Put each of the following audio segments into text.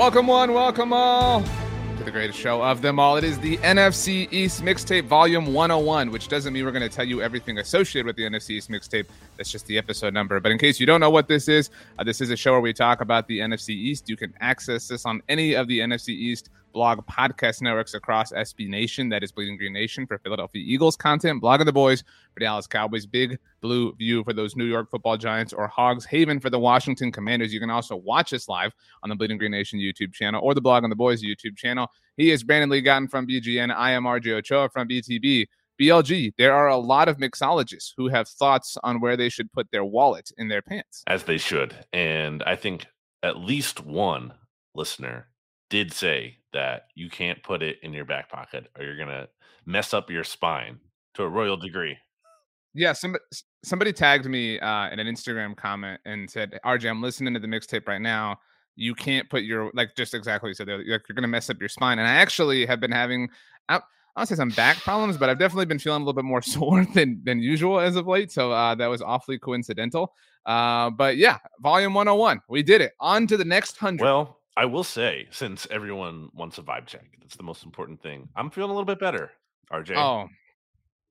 Welcome one, welcome all to the greatest show of them all. It is the NFC East Mixtape Volume 101, which doesn't mean we're going to tell you everything associated with the NFC East Mixtape. That's just the episode number. But in case you don't know what this is, uh, this is a show where we talk about the NFC East. You can access this on any of the NFC East blog podcast networks across SB Nation. That is Bleeding Green Nation for Philadelphia Eagles content, Blog of the Boys for Dallas Cowboys, Big Blue View for those New York football giants, or Hogs Haven for the Washington Commanders. You can also watch us live on the Bleeding Green Nation YouTube channel or the Blog on the Boys YouTube channel. He is Brandon Lee Gowton from BGN. I am RJ Ochoa from BTB. BLG, there are a lot of mixologists who have thoughts on where they should put their wallet in their pants. As they should. And I think at least one listener did say that you can't put it in your back pocket or you're going to mess up your spine to a royal degree. Yeah, somebody somebody tagged me uh, in an Instagram comment and said, "RJ, I'm listening to the mixtape right now. You can't put your like just exactly what you said. Like, you're going to mess up your spine." And I actually have been having, I, I'll say some back problems, but I've definitely been feeling a little bit more sore than than usual as of late. So uh, that was awfully coincidental. Uh, but yeah, volume 101, we did it. On to the next hundred. Well, I will say, since everyone wants a vibe check, that's the most important thing. I'm feeling a little bit better, RJ. Oh,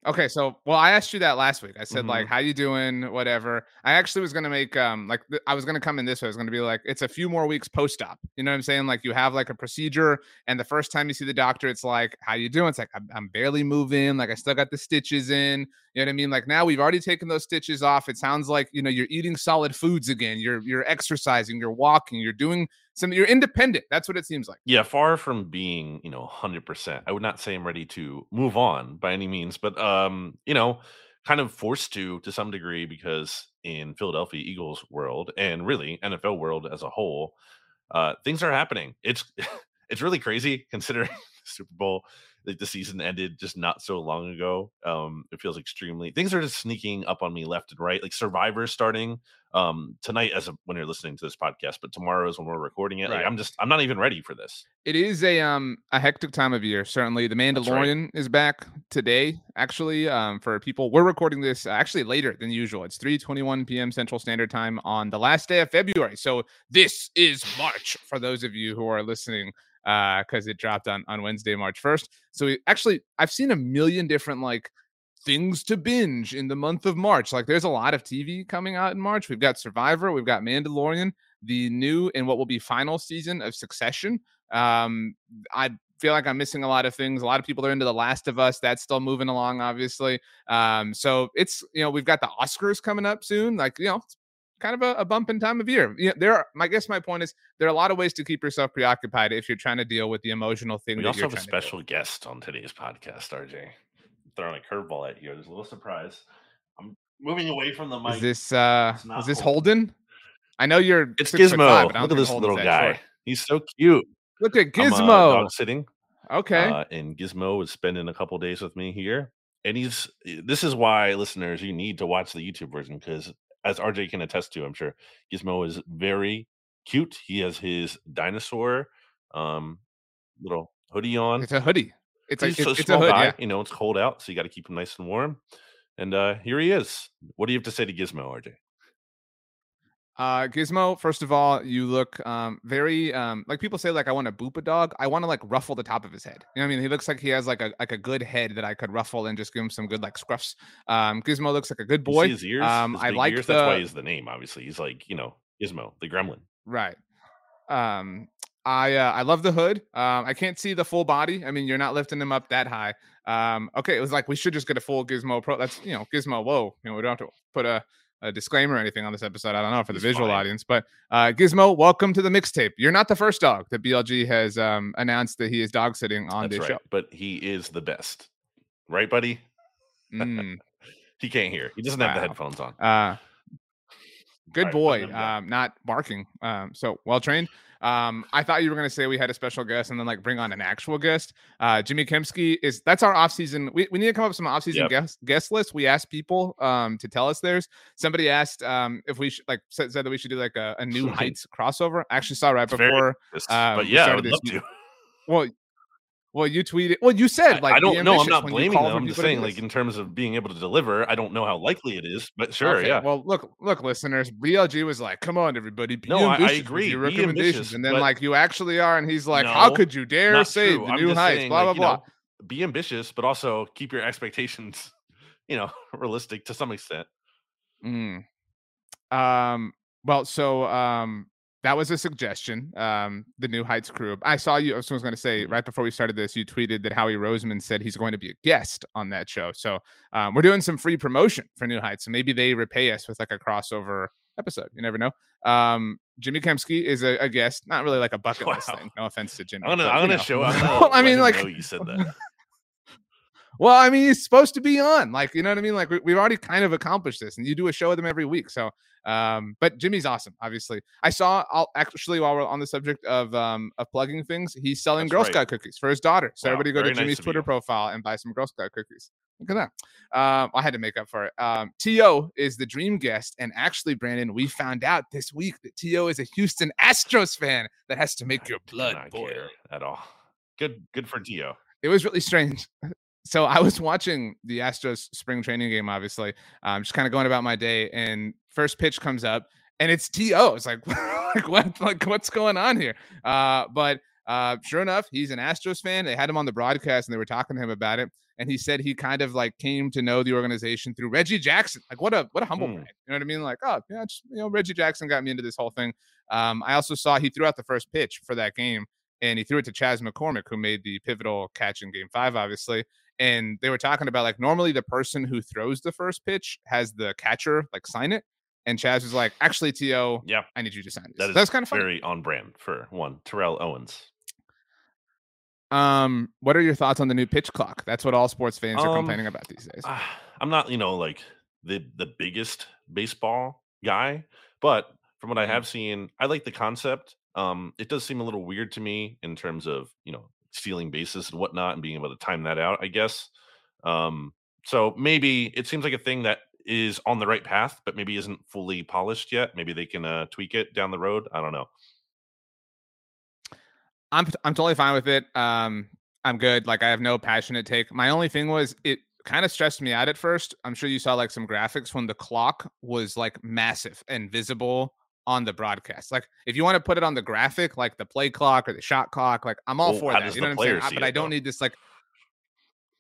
Okay, so well, I asked you that last week. I said Mhm. like, "How you doing?" Whatever. I actually was gonna make um like th- I was gonna come in this way. I was gonna be like, "It's a few more weeks post op." You know what I'm saying? Like you have like a procedure, and the first time you see the doctor, it's like, "How you doing?" It's like I'm, I'm barely moving. Like I still got the stitches in. You know what I mean? Like now we've already taken those stitches off. It sounds like you know you're eating solid foods again. You're you're exercising. You're walking. You're doing You're independent. That's what it seems like. Yeah, far from being, you know, 100%. I would not say I'm ready to move on by any means, but um, you know, kind of forced to to some degree because in Philadelphia Eagles world and really NFL world as a whole, uh things are happening. It's it's really crazy considering Super Bowl like the season ended just not so long ago. Um it feels extremely things are just sneaking up on me left and right. Like Survivor starting um tonight as a, when you're listening to this podcast, but tomorrow is when we're recording it. Like I'm just I'm not even ready for this. It is a um a hectic time of year. Certainly, the right. Mandalorian is back today. Actually, um, for people, we're recording this actually later than usual. It's three twenty one p.m. Central Standard Time on the last day of February. So this is March for those of you who are listening, uh, because it dropped on on Wednesday, March first. So we, actually, I've seen a million different like things to binge in the month of March. Like there's a lot of TV coming out in March. We've got Survivor, we've got Mandalorian, the new and what will be final season of Succession. Um, I feel like I'm missing a lot of things. A lot of people are into The Last of Us. That's still moving along, obviously. Um, so it's you know we've got the Oscars coming up soon. Like you know. It's, Kind of a, a bump in time of year. Yeah, there. Are, I guess my point is there are a lot of ways to keep yourself preoccupied if you're trying to deal with the emotional thing. We that also you're have a trying to deal special guest on today's podcast, RJ. Throwing a curveball at you. There's a little surprise. I'm moving away from the with. Is this uh is this Holden. Holden? I know you're It's Gizmo. five, but I don't Look at this Holden's little guy. short. He's so cute. Look at uh, Gizmo. dog sitting, okay. uh, and Gizmo is spending a couple days with me here. And he's this is why listeners you need to watch the YouTube version because as RJ can attest to, I'm sure Gizmo is very cute. He has his dinosaur um little hoodie on. it's a hoodie. It's a He's it's, a it's a small hood. guy. Yeah. You know, it's cold out, so you got to keep him nice and warm. And uh here he is. What do you have to say to Gizmo, RJ? Uh, Gizmo. First of all, you look um very um like people say like I want to boop a dog. I want to like ruffle the top of his head. You know what I mean? He looks like he has like a like a good head that I could ruffle and just give him some good like scruffs. Um, Gizmo looks like a good boy. his ears? Um, his I like ears. the That's why he's the name. Obviously, he's like you know Gizmo, the Gremlin. Right. Um, I uh, I love the hood. Um, I can't see the full body. I mean, you're not lifting him up that high. Um, okay, it was like we should just get a full Gizmo Pro. That's you know Gizmo. Whoa, you know we don't have to put a, a disclaimer or anything on this episode. I don't know for the He's visual fine. audience, but uh, Gizmo, welcome to the mixtape. You're not the first dog that BLG has um announced that he is dog sitting on That's this right. show. But he is the best, right, buddy? Mm, He can't hear. He doesn't have the headphones on. uh, good Alright, boy. let him go. Um, not barking. Um, so well trained. Um, I thought you were gonna say we had a special guest and then like bring on an actual guest. Uh, Jimmy Kempski is that's our off season. We, we need to come up with some off season Yep. guest guest lists. We asked people um to tell us theirs. Somebody asked um if we should like said, said that we should do like a, a new heights crossover. I actually saw right It's before. Um, but we yeah, I would love to. Well, Well, you tweeted. Well, you said like I don't know. I'm not blaming them. I'm just saying, like in terms of being able to deliver, I don't know how likely it is, but sure, Okay, yeah. Well, look, look, listeners. BLG was like, "Come on, everybody, be No, I- I agree, your recommendations." ambitious, and then but- like you actually are, and he's like, "How could you dare Not true. the I'm new heights?" saying, blah like, blah blah. know, be ambitious, but also keep your expectations, you know, realistic to some extent. Mm. Um. Well, so um, that was a suggestion. Um, the New Heights crew. I saw you. I was going to say Mhm. right before we started this, you tweeted that Howie Roseman said he's going to be a guest on that show. So um, we're doing some free promotion for New Heights. So maybe they repay us with like a crossover episode. You never know. Um, Jimmy Kempski is a, a guest, not really like a bucket list thing. No offense to Jimmy. I'm gonna, but, I'm gonna know. show. Well, I mean, like, you said that. Well, I mean, he's supposed to be on. Like, you know what I mean? Like, we, we've already kind of accomplished this, and you do a show with him every week. So, um, but Jimmy's awesome. Obviously, I saw. I'll actually, while we're on the subject of um of plugging things, he's selling That's Girl right. Scout cookies for his daughter. So Wow, everybody go to very nice Jimmy's Twitter profile and buy some Girl Scout cookies. Look at that. Um, I had to make up for it. Um, T.O. is the dream guest, and actually, Brandon, we found out this week that T.O. is a Houston Astros fan. That has to make your blood boil. at all. Good, good for T.O. it was really strange. So I was watching the Astros spring training game, obviously, I'm um, just kind of going about my day, and first pitch comes up, and it's To. It's like, like what, like what's going on here? Uh, but uh, sure enough, he's an Astros fan. They had him on the broadcast, and they were talking to him about it, and he said he kind of like came to know the organization through Reggie Jackson. Like what a what a humble Hmm. brag. You know what I mean? Like oh yeah, just, you know Reggie Jackson got me into this whole thing. Um, I also saw he threw out the first pitch for that game and he threw it to Chas McCormick, who made the pivotal catch in game five, obviously. And they were talking about like normally the person who throws the first pitch has the catcher like sign it. And Chas was like, actually, T.O., Yeah, I need you to sign this. that is That's kind of funny. very on brand for one. Terrell Owens. Um, what are your thoughts on the new pitch clock? That's what all sports fans are Um, complaining about these days. Ah, I'm not, you know, like the the biggest baseball guy, but from what I Mhm. have seen, I like the concept. Um, it does seem a little weird to me in terms of you know stealing bases and whatnot and being able to time that out. I guess. Um, so maybe it seems like a thing that is on the right path, but maybe isn't fully polished yet. Maybe they can uh, tweak it down the road. I don't know. I'm I'm totally fine with it. Um, I'm good. Like I have no passionate take. My only thing was it kind of stressed me out at first. I'm sure you saw like some graphics when the clock was like massive and visible on the broadcast. Like if you want to put it on the graphic, like the play clock or the shot clock, like I'm all Well, for that. You know what I'm saying? I- But I don't though? need this like.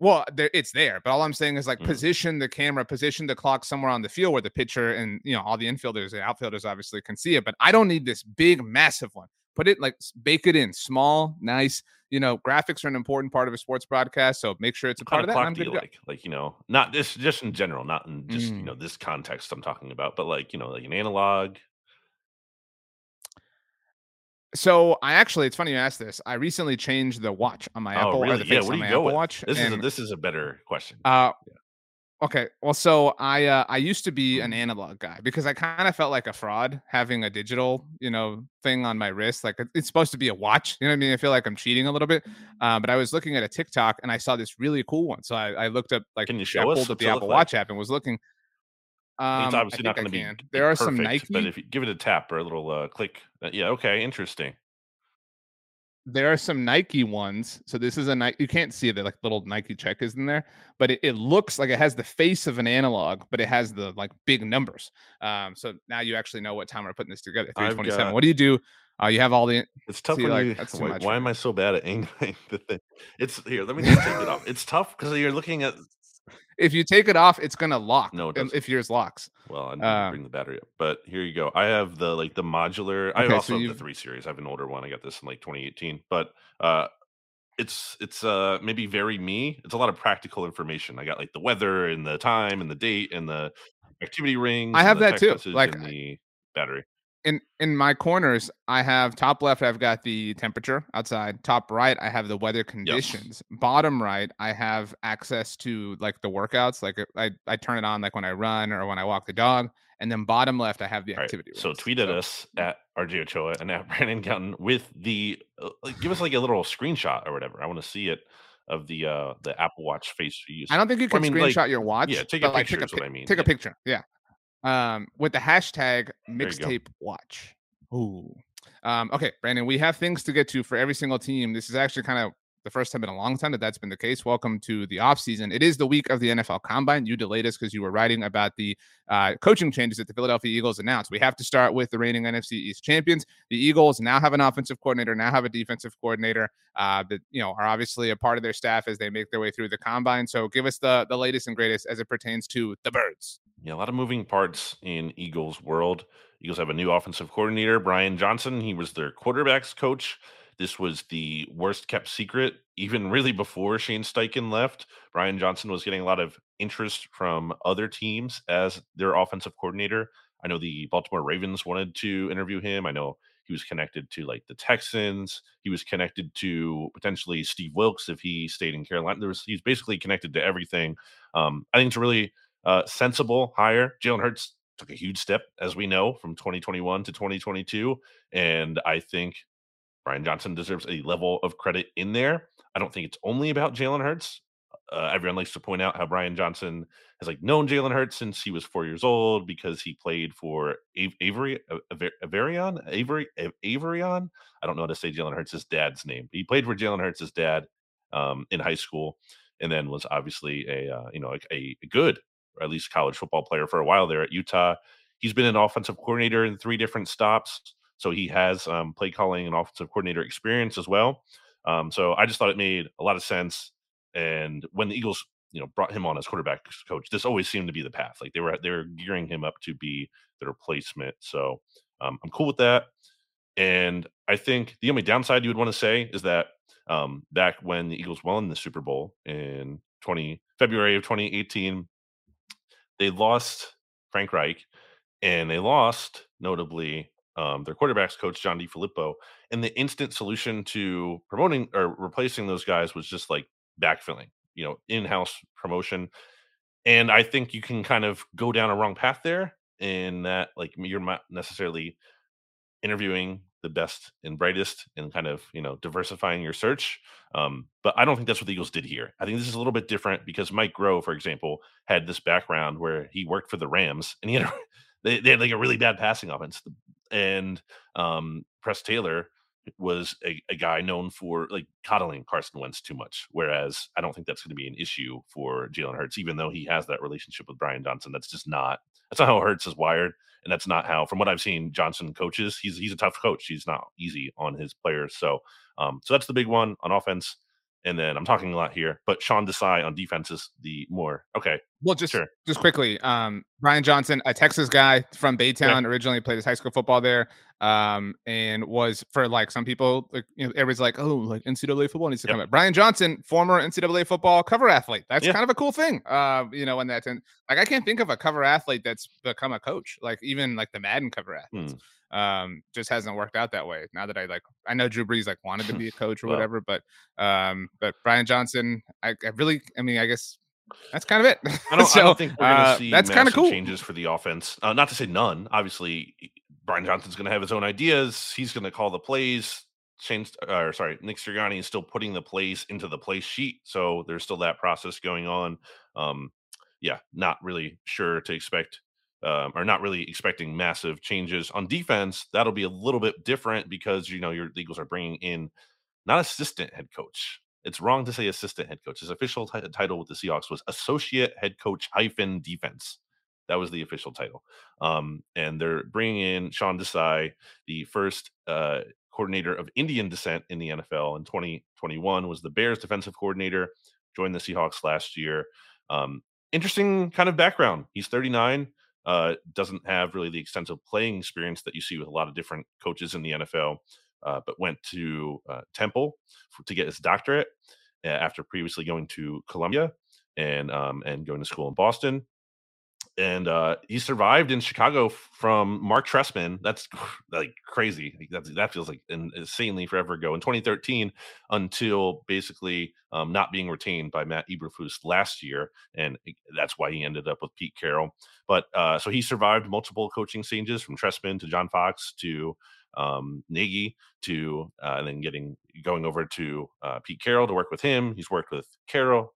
Well, there, it's there, but all I'm saying is like Mhm. position the camera, position the clock somewhere on the field where the pitcher and you know all the infielders and outfielders obviously can see it. But I don't need this big, massive one. Put it like bake it in, small, nice. You know, graphics are an important part of a sports broadcast, so make sure it's a What part kind of of that. clock I'm do good you to go. like? Like you know, not this just in general, not in just you Mm. know this context I'm talking about, but like you know, like an analog. So I actually, it's funny you asked this. I recently changed the watch on my Oh, Apple really? Yeah, what do you go Apple with? Watch. This is a, this is a better question. uh, okay. Well, so I uh, I used to be an analog guy because I kind of felt like a fraud having a digital, you know, thing on my wrist. Like it's supposed to be a watch. You know what I mean? I feel like I'm cheating a little bit. Uh, but I was looking at a TikTok and I saw this really cool one. So I, I looked up like Can you I show us pulled up the Apple like? Watch app and was looking. It's Um, I obviously not going to be, There are some Nike, but if you give it a tap or a little uh, click, uh, yeah, okay, interesting. there are some Nike ones. So this is a Nike. You can't see the like little Nike check is in there, but it, it looks like it has the face of an analog, but it has the like big numbers. Um, so now you actually know what time we're putting this together. 327. got- What do you do? Uh, you have all the It's tough See, when like, you. that's too Why, much why for am. I so bad at angling the thing? It's here. Let me just take it off. It's tough because you're looking at. If you take it off, it's gonna lock. No, if yours locks. Well, I need Um, to bring the battery up, but here you go. I have the like the modular. I Okay, so also have the three series. I have an older one. I got this in like 2018, but uh, it's it's uh maybe very me. It's a lot of practical information. I got like the weather and the time and the date and the activity ring. I have that too, like, the battery. In in my corners, I have top left, I've got the temperature outside. Top right, I have the weather conditions. Bottom right, I have access to like the workouts. Like I, I turn it on like when I run or when I walk the dog. And then bottom left, I have the All right. activity. So tweet at So- us at RJ Ochoa and at Brandon Gowton with the uh, like, give us like a little screenshot or whatever. I want to see it of the uh the Apple Watch face. I don't think you Or I can mean, like, screenshot your watch. yeah, take a but, like, picture Take a, what I mean, Take yeah. a picture. Yeah. Um, with the hashtag mixtape watch. Ooh. Um, okay, Brandon, we have things to get to for every single team. This is actually kind of the first time in a long time that that's been the case. Welcome to the offseason. It is the week of the NFL Combine. You delayed us because you were writing about the uh, coaching changes that the Philadelphia Eagles announced. We have to start with the reigning NFC East champions. The Eagles now have an offensive coordinator, now have a defensive coordinator uh, that you know are obviously a part of their staff as they make their way through the combine. So give us the the latest and greatest as it pertains to the birds. Yeah, a lot of moving parts in Eagles world. Eagles have a new offensive coordinator, Brian Johnson. He was their quarterbacks coach. This was the worst kept secret, even really before Shane Steichen left. Brian Johnson was getting a lot of interest from other teams as their offensive coordinator. I know the Baltimore Ravens wanted to interview him. I know he was connected to like the Texans. He was connected to potentially Steve Wilks if he stayed in Carolina. There was he's basically connected to everything. Um, I think it's a really uh, sensible hire. Jalen Hurts took a huge step, as we know, from 2021 to 2022. And I think Brian Johnson deserves a level of credit in there. I don't think it's only about Jalen Hurts. Uh, everyone likes to point out how Brian Johnson has like known Jalen Hurts since he was four years old because he played for Avery Averion Avery Averion. I don't know how to say Jalen Hurts' dad's name. He played for Jalen Hurts' dad um, in high school, and then was obviously a uh, you know a, a good or at least college football player for a while there at Utah. He's been an offensive coordinator in three different stops, so he has um, play calling and offensive coordinator experience as well. Um, so I just thought it made a lot of sense. And when the Eagles, you know, brought him on as quarterback coach, this always seemed to be the path. Like they were they were gearing him up to be the replacement. So um, I'm cool with that. And I think the only downside you would want to say is that um, back when the Eagles won the Super Bowl in 20 February of 2018, they lost Frank Reich and they lost notably um, their quarterbacks coach John DeFilippo. And the instant solution to promoting or replacing those guys was just like backfilling, you know, in-house promotion. And I think you can kind of go down a wrong path there in that like you're not necessarily interviewing the best and brightest and kind of you know diversifying your search. Um, but I don't think that's what the Eagles did here. I think this is a little bit different because Mike Groh, for example, had this background where he worked for the Rams and he had a, they, they had like a really bad passing offense. And um, Press Taylor was a, a, guy known for like coddling Carson Wentz too much. Whereas I don't think that's going to be an issue for Jalen Hurts, even though he has that relationship with Brian Johnson. That's just not that's not how Hurts is wired and that's not how, from what I've seen, Johnson coaches. He's he's a tough coach. He's not easy on his players. So, um, so that's the big one on offense. And then I'm talking a lot here, but Sean Desai on defense is the more okay. Well, just sure. just quickly, um, Brian Johnson, a Texas guy from Baytown, yeah. originally played his high school football there, um, and was for like some people, like you know, everybody's like, oh, like NCAA football needs to yep. come up. Brian Johnson, former NCAA football cover athlete. That's yeah. kind of a cool thing, uh, you know, and that's and like I can't think of a cover athlete that's become a coach, like even like the Madden cover athletes. Hmm um just hasn't worked out that way now that i like i know drew brees like wanted to be a coach or well, whatever but um but brian johnson I, I, really i mean i guess that's kind of it i don't, so, I don't think we're gonna uh, see that's kind of cool changes for the offense uh, not to say none obviously brian johnson's gonna have his own ideas he's gonna call the plays Change, or sorry, Nick Sirianni is still putting the plays into the play sheet, so there's still that process going on. Um, yeah, not really sure to expect um, are not really expecting massive changes on defense. That'll be a little bit different because you know your Eagles are bringing in not assistant head coach. It's wrong to say assistant head coach. His official t- title with the Seahawks was associate head coach hyphen defense. That was the official title. Um, and they're bringing in Sean Desai, the first uh, coordinator of Indian descent in the NFL in 2021, was the Bears defensive coordinator, joined the Seahawks last year. Um, interesting kind of background. He's 39 uh, doesn't have really the extensive playing experience that you see with a lot of different coaches in the NFL, uh, but went to uh, Temple for, to get his doctorate after previously going to Columbia and um, and going to school in Boston and uh, he survived in Chicago from Mark Trestman. That's like crazy. That, that feels like insanely forever ago in 2013 until basically um, not being retained by Matt Eberflus last year, and that's why he ended up with Pete Carroll. But uh, so he survived multiple coaching changes from Trestman to John Fox to um, Nagy to uh, and then getting going over to uh, Pete Carroll to work with him. He's worked with Carroll.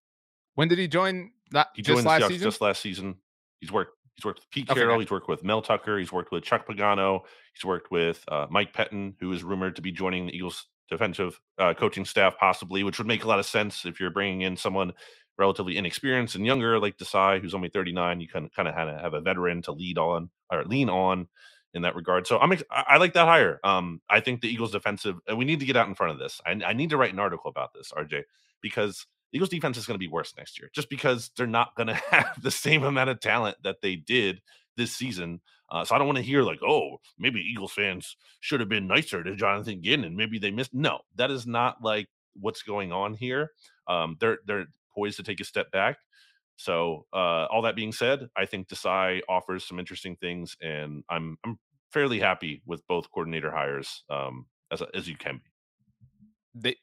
When did he join? That he joined just last season. Just last season. He's worked. He's worked with Pete okay. Carroll. He's worked with Mel Tucker. He's worked with Chuck Pagano. He's worked with uh, Mike Pettine, who is rumored to be joining the Eagles defensive uh, coaching staff, possibly, which would make a lot of sense if you're bringing in someone relatively inexperienced and younger like Desai, who's only 39. You can kind of had to have a veteran to lead on or lean on in that regard. So I'm I, I like that hire. Um, I think the Eagles defensive. And we need to get out in front of this. I, I need to write an article about this, RJ, because Eagles defense is going to be worse next year, just because they're not going to have the same amount of talent that they did this season. Uh, so I don't want to hear like, oh, maybe Eagles fans should have been nicer to Jonathan Gannon and Maybe they missed. No, that is not like what's going on here. Um, they're they're poised to take a step back. So uh, all that being said, I think Desai offers some interesting things, and I'm I'm fairly happy with both coordinator hires um, as as you can be. They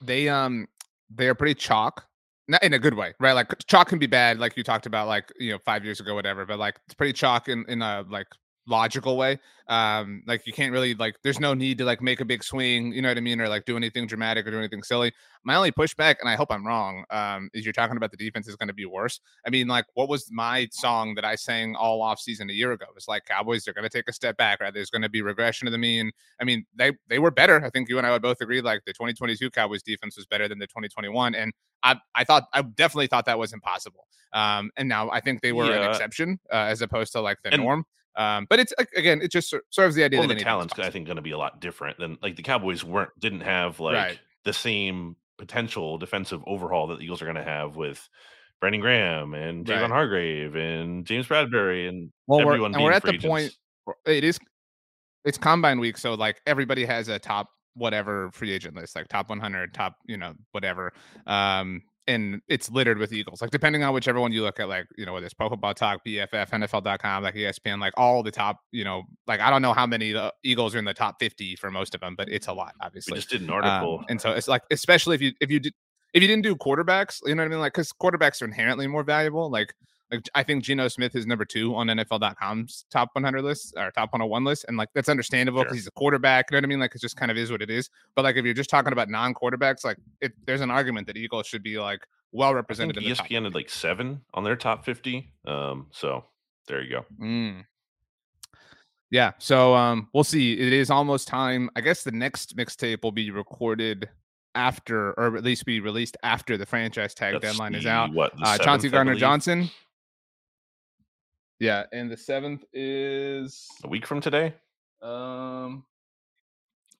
they um they are pretty chalk not in a good way, right? Like chalk can be bad, like you talked about, like you know, five years ago, whatever. But like it's pretty chalk in in a like logical way. Um, like you can't really like there's no need to like make a big swing, you know what I mean, or like do anything dramatic or do anything silly. My only pushback, and I hope I'm wrong, um, is you're talking about the defense is going to be worse. I mean, like what was my song that I sang all off season a year ago? It's like Cowboys they're going to take a step back, right? There's going to be regression to the mean. I mean, they they were better. I think you and I would both agree. Like the 2022 Cowboys defense was better than the 2021, and I I thought I definitely thought that was impossible. Um, and now I think they were yeah. an exception uh, as opposed to like the and, norm. Um, but it's again, it just serves the idea well, that the talent's I think going to be a lot different than like the Cowboys weren't didn't have like right. the same potential defensive overhaul that the Eagles are going to have with Brandon Graham and Javon right. Hargrave and James Bradberry and well, everyone. We're, and we're at the agents. point. It is it's combine week, so like everybody has a top whatever free agent list, like top 100, top you know whatever. Um, and it's littered with Eagles. Like depending on whichever one you look at, like you know whether it's Pro Football Talk, PFF, NFL.com, like ESPN, like all the top, you know, like I don't know how many uh, Eagles are in the top fifty for most of them, but it's a lot, obviously. We just did an article, um, and so it's like especially if you if you did if you didn't do quarterbacks, you know what I mean, like because quarterbacks are inherently more valuable. Like like I think Geno Smith is number two on NFL.com's top 100 list or top 101 list, and like that's understandable because sure. he's a quarterback. You know what I mean? Like it just kind of is what it is. But like if you're just talking about non-quarterbacks, like it, there's an argument that Eagles should be like well represented. in ESPN had like seven on their top 50. Um, so there you go. Mm. Yeah, so um, we'll see. It is almost time. I guess the next mixtape will be recorded after, or at least be released after the franchise tag That's deadline the, is out. What uh, Chauncey Gardner Johnson yeah, and the seventh is a week from today. Um,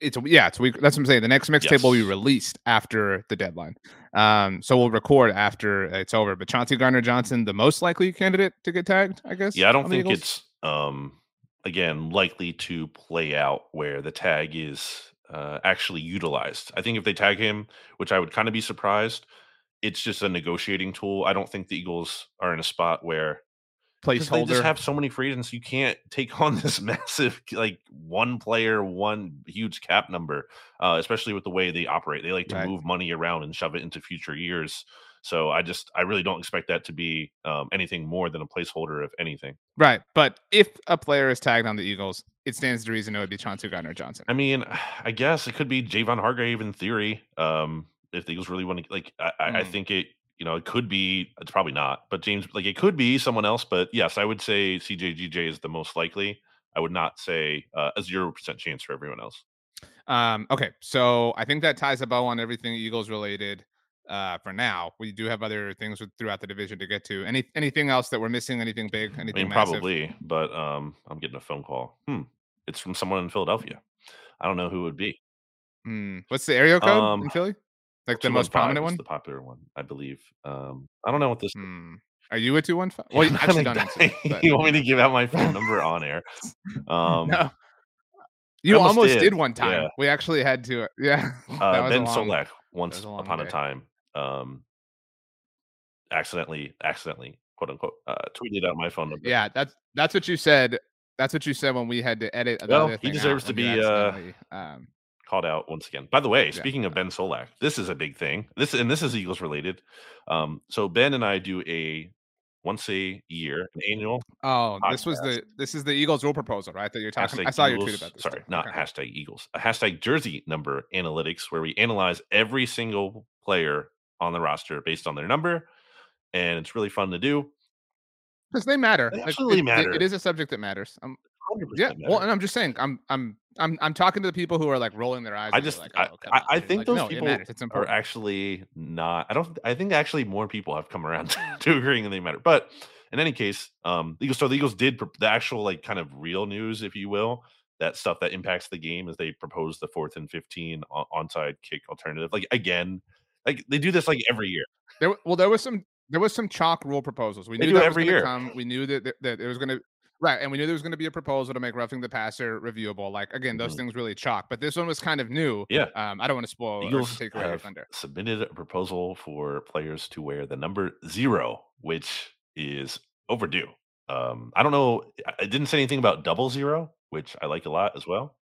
it's yeah, it's a week. That's what I'm saying. The next mixtape yes. will be released after the deadline. Um, so we'll record after it's over. But Chauncey Gardner Johnson, the most likely candidate to get tagged, I guess. Yeah, I don't think it's um again likely to play out where the tag is uh, actually utilized. I think if they tag him, which I would kind of be surprised, it's just a negotiating tool. I don't think the Eagles are in a spot where placeholder. They just have so many free agents. You can't take on this massive, like one player, one huge cap number, uh, especially with the way they operate. They like to right. move money around and shove it into future years. So I just, I really don't expect that to be um, anything more than a placeholder, if anything. Right. But if a player is tagged on the Eagles, it stands to reason it would be Chauncey Gardner Johnson. I mean, I guess it could be Javon Hargrave in theory. Um, if the Eagles really want to, like, I, mm. I think it you know, it could be, it's probably not, but James, like it could be someone else. But yes, I would say CJGJ is the most likely. I would not say uh, a 0% chance for everyone else. Um, okay. So I think that ties a bow on everything Eagles related uh, for now. We do have other things with, throughout the division to get to. Any anything else that we're missing? Anything big? Anything I mean, probably, but um, I'm getting a phone call. Hmm. It's from someone in Philadelphia. I don't know who it would be. Hmm. What's the area code um, in Philly? Like the most prominent one? The popular one, I believe. Um, I don't know what this. Hmm. Are you a two one five? Well, you actually don't answer. But... you want me to give out my phone number on air? Um, no. You almost, almost did. did. one time. Yeah. We actually had to. Uh, yeah. Uh, ben long, Solak once upon day. a time, um, accidentally, accidentally, quote unquote, uh, tweeted out my phone number. Yeah, that's that's what you said. That's what you said when we had to edit. Well, he deserves to be. Uh, um, called out once again. By the way, speaking of Ben Solak, this is a big thing. This and this is Eagles related. Um, so Ben and I do a once a year, an annual. Oh, podcast. this was the this is the Eagles rule proposal, right? That you're talking. Hashtag I saw Eagles, your tweet about this. Sorry, not okay. hashtag Eagles. A hashtag jersey number analytics, where we analyze every single player on the roster based on their number, and it's really fun to do because they matter. They absolutely like, matter. It, it is a subject that matters. Um, yeah. Matter. Well, and I'm just saying, I'm I'm I'm I'm talking to the people who are like rolling their eyes. I just like, I, oh, I, I think Like, those no, people. It's are actually not. I don't. I think actually more people have come around to agreeing that they matter. But in any case, um, the Eagles. So the Eagles did the actual like kind of real news, if you will, that stuff that impacts the game is they proposed the fourth and fifteen on- onside kick alternative. Like again, like they do this like every year. There, well, there was some there was some chalk rule proposals. We They knew it that every was year. going to come. We knew that, that that it was going to right, and we knew there was going to be a proposal to make roughing the passer reviewable. Like again, those Mhm. things really chalk. But this one was kind of new. Yeah. Um, I don't want to spoil or Eagles take away thunder. submitted a proposal for players to wear the number zero, which is overdue. Um, I don't know. I- It didn't say anything about double zero, which I like a lot as well.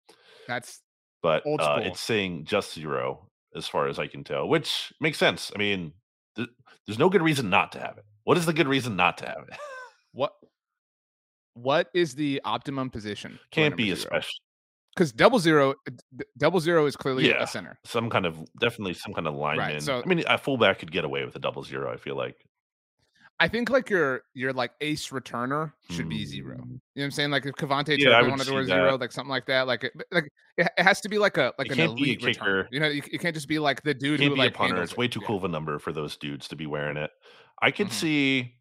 That's But Old uh, it's saying just zero, as far as I can tell, which makes sense. I mean, th- there's no good reason not to have it. What is the good reason not to have it? what. What is the optimum position? Can't be a special. because double zero, double zero is clearly Yeah. a center. Some kind of definitely some kind of lineman. so- I mean, a fullback could get away with a double zero. I feel like I think like your your like ace returner should be zero. Mm, You know what I'm saying? Like if KaVontae Yeah, I Turpin would wanted to wear zero, like something like that. Like it, like it, it has to be like a like It an elite returner. kicker. You know, you, you can't just be like the dude who like punter. It's way too Yeah. cool of a number for those dudes to be wearing it. I could Mhm. see.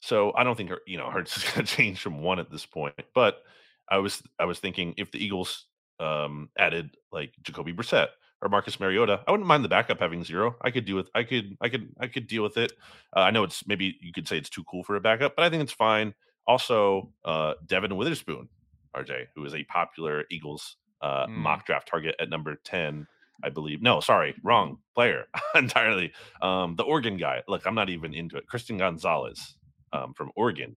So I don't think you know Hurts is going to change from one at this point. But I was I was thinking if the Eagles um, added like Jacoby Brissett or Marcus Mariota, I wouldn't mind the backup having zero. I could do with. I could I could I could deal with it. Uh, I know it's maybe you could say it's too cool for a backup, but I think it's fine. Also, uh, Devon Witherspoon, RJ, who is a popular Eagles uh, Mm. mock draft target at number ten. I believe. No, sorry, wrong player entirely. Um, the Oregon guy. Look, I'm not even into it. Christian Gonzalez um, from Oregon.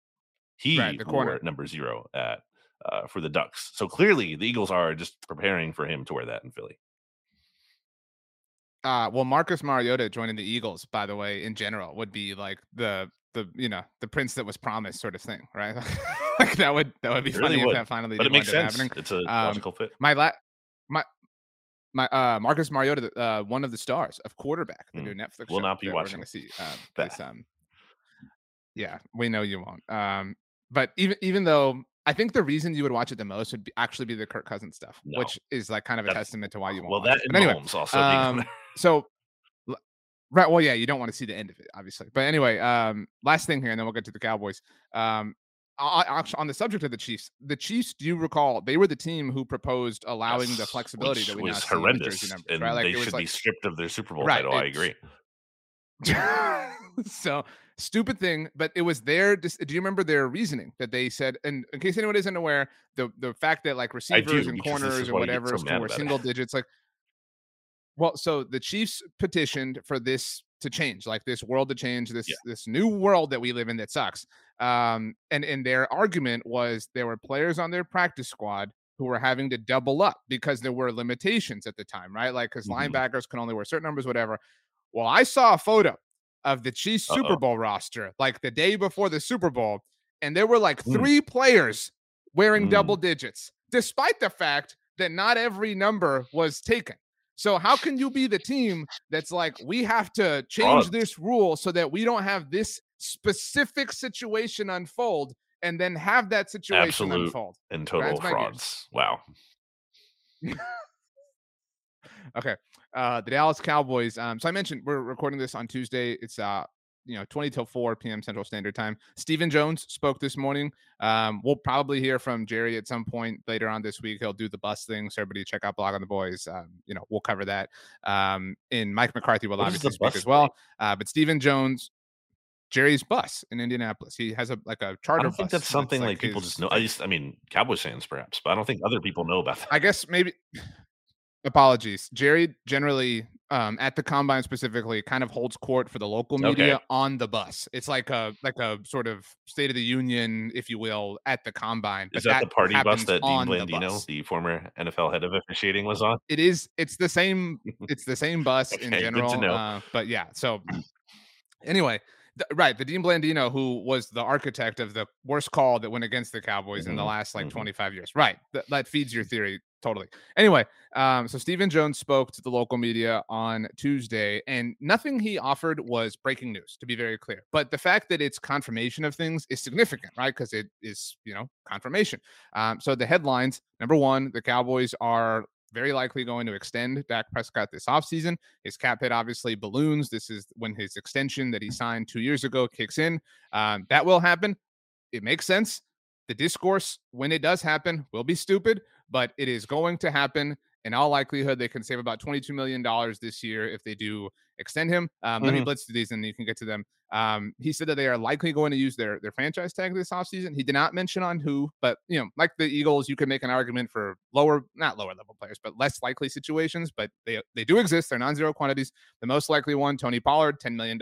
He Right, the wore corner. number zero at uh, for the Ducks. So clearly, the Eagles are just preparing for him to wear that in Philly. Uh, well, Marcus Mariota joining the Eagles, by the way, in general, would be like the the you know the prince that was promised sort of thing, right? like that would that would be It really funny would. if that finally But it makes sense. happening. It's a Um, logical fit. My la- my my uh Marcus Mariota, uh, one of the stars of quarterback, the Mm. new Netflix Will not be we're watching gonna see. Um, that. this, um, yeah, we know you won't. Um, but even even though I think the reason you would watch it the most would be actually be the Kirk Cousins stuff, No. which is like kind of a testament to why you won't. Well, that it. and anyway, Mahomes also. um, so right well yeah you don't want to see the end of it obviously but anyway um last thing here and then we'll get to the cowboys um I- I- actually, on the subject of the chiefs the chiefs do you recall they were the team who proposed allowing the flexibility that we was now see with horrendous, jersey numbers and right like they should like be stripped of their Super Bowl Right, title. I agree. so stupid thing but it was their do you remember their reasoning that they said and in case anyone isn't aware the the fact that like do, receivers and corners or why you get whatever so is mad were about it. single digits like well so the chiefs petitioned for this to change like this world to change this Yeah. this new world that we live in that sucks um and and their argument was there were players on their practice squad who were having to double up because there were limitations at the time right like because Mhm. linebackers can only wear certain numbers whatever well i saw a photo of the chiefs super Uh-oh. bowl roster like the day before the super bowl and there were like Mm. three players wearing Mm. double digits despite the fact that not every number was taken so how can you be the team that's like we have to change this rule so that we don't have this specific situation unfold and then have that situation Absolute unfold? And total frauds. Wow. Okay. Uh the Dallas Cowboys. Um, so I mentioned we're recording this on Tuesday. It's uh you know 20 till 4 p.m. Central Standard Time. Stephen Jones spoke this morning. Um, we'll probably hear from Jerry at some point later on this week. He'll do the bus thing. So everybody check out Blog on the Boys. Um, you know, we'll cover that. Um, and Mike McCarthy will What obviously speak as well. Uh, but Stephen Jones, Jerry's bus in Indianapolis. He has a like a charter I don't think that's something like, like people his just know. I just, I mean, Cowboys fans perhaps, but I don't think other people know about that. I guess maybe apologies. Jerry generally um at the combine specifically kind of holds court for the local media Okay. on the bus. It's like a like a sort of state of the union, if you will, at the combine. Is but that, the party bus that Dean on the Blandino, the former NFL head of officiating, was on? It is it's the same it's the same bus in Okay, to general. Uh, but yeah, so anyway, th- right, the Dean Blandino who was the architect of the worst call that went against the Cowboys in the Mhm, last like mhm. 25 years. Right. Th- that feeds your theory totally. Anyway, um, so Stephen Jones spoke to the local media on Tuesday, and nothing he offered was breaking news, to be very clear. But the fact that it's confirmation of things is significant, right? Because it is, you know, confirmation. Um, so the headlines number one, the Cowboys are very likely going to extend Dak Prescott this offseason. His cap hit obviously balloons. This is when his extension that he signed two years ago kicks in. Um, that will happen. It makes sense. The discourse, when it does happen, will be stupid, but it is going to happen. In all likelihood, they can save about $22 million this year if they do extend him. Um, mm-hmm. Let me mm-hmm. blitz to these and you can get to them. Um, he said that they are likely going to use their their franchise tag this offseason. He did not mention on who, but you know, like the Eagles, you can make an argument for lower, not lower level players, but less likely situations. But they they do exist. They're non-zero quantities. The most likely one, Tony Pollard, $10 million.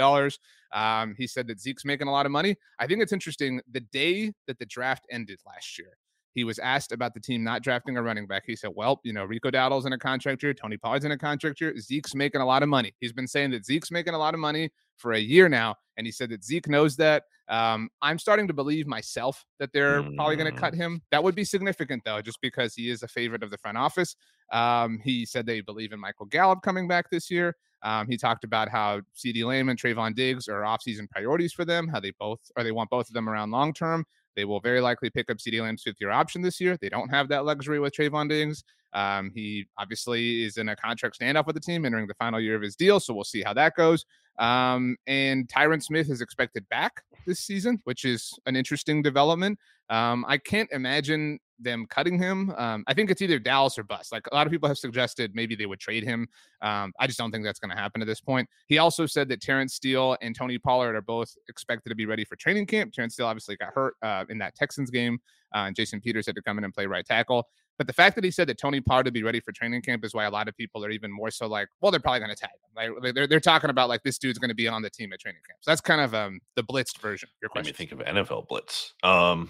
Um, he said that Zeke's making a lot of money. I think it's interesting. The day that the draft ended last year, he was asked about the team not drafting a running back. He said, Well, you know, Rico Dowdle's in a contract year, Tony Pollard's in a contract year, Zeke's making a lot of money. He's been saying that Zeke's making a lot of money for a year now. And he said that Zeke knows that. Um, I'm starting to believe myself that they're mm. probably going to cut him. That would be significant, though, just because he is a favorite of the front office. Um, he said they believe in Michael Gallup coming back this year. Um, he talked about how CeeDee Lamb and Trevon Diggs are offseason priorities for them, how they both or they want both of them around long term. They will very likely pick up CeeDee Lamb's fifth year option this year. They don't have that luxury with Trevon Diggs. Um, he obviously is in a contract standoff with the team entering the final year of his deal. So we'll see how that goes. Um, and Tyron Smith is expected back this season, which is an interesting development. Um, I can't imagine them cutting him. Um, I think it's either Dallas or bust. Like a lot of people have suggested maybe they would trade him. Um, I just don't think that's going to happen at this point. He also said that Terence Steele and Tony Pollard are both expected to be ready for training camp. Terence Steele obviously got hurt uh, in that Texans game, uh, and Jason Peters had to come in and play right tackle. But the fact that he said that Tony Pollard would be ready for training camp is why a lot of people are even more so like, well, they're probably going to tag him. Like they're, they're talking about like this dude's going to be on the team at training camp. So that's kind of um, the blitzed version. Your question. Let me think of NFL blitz. Um,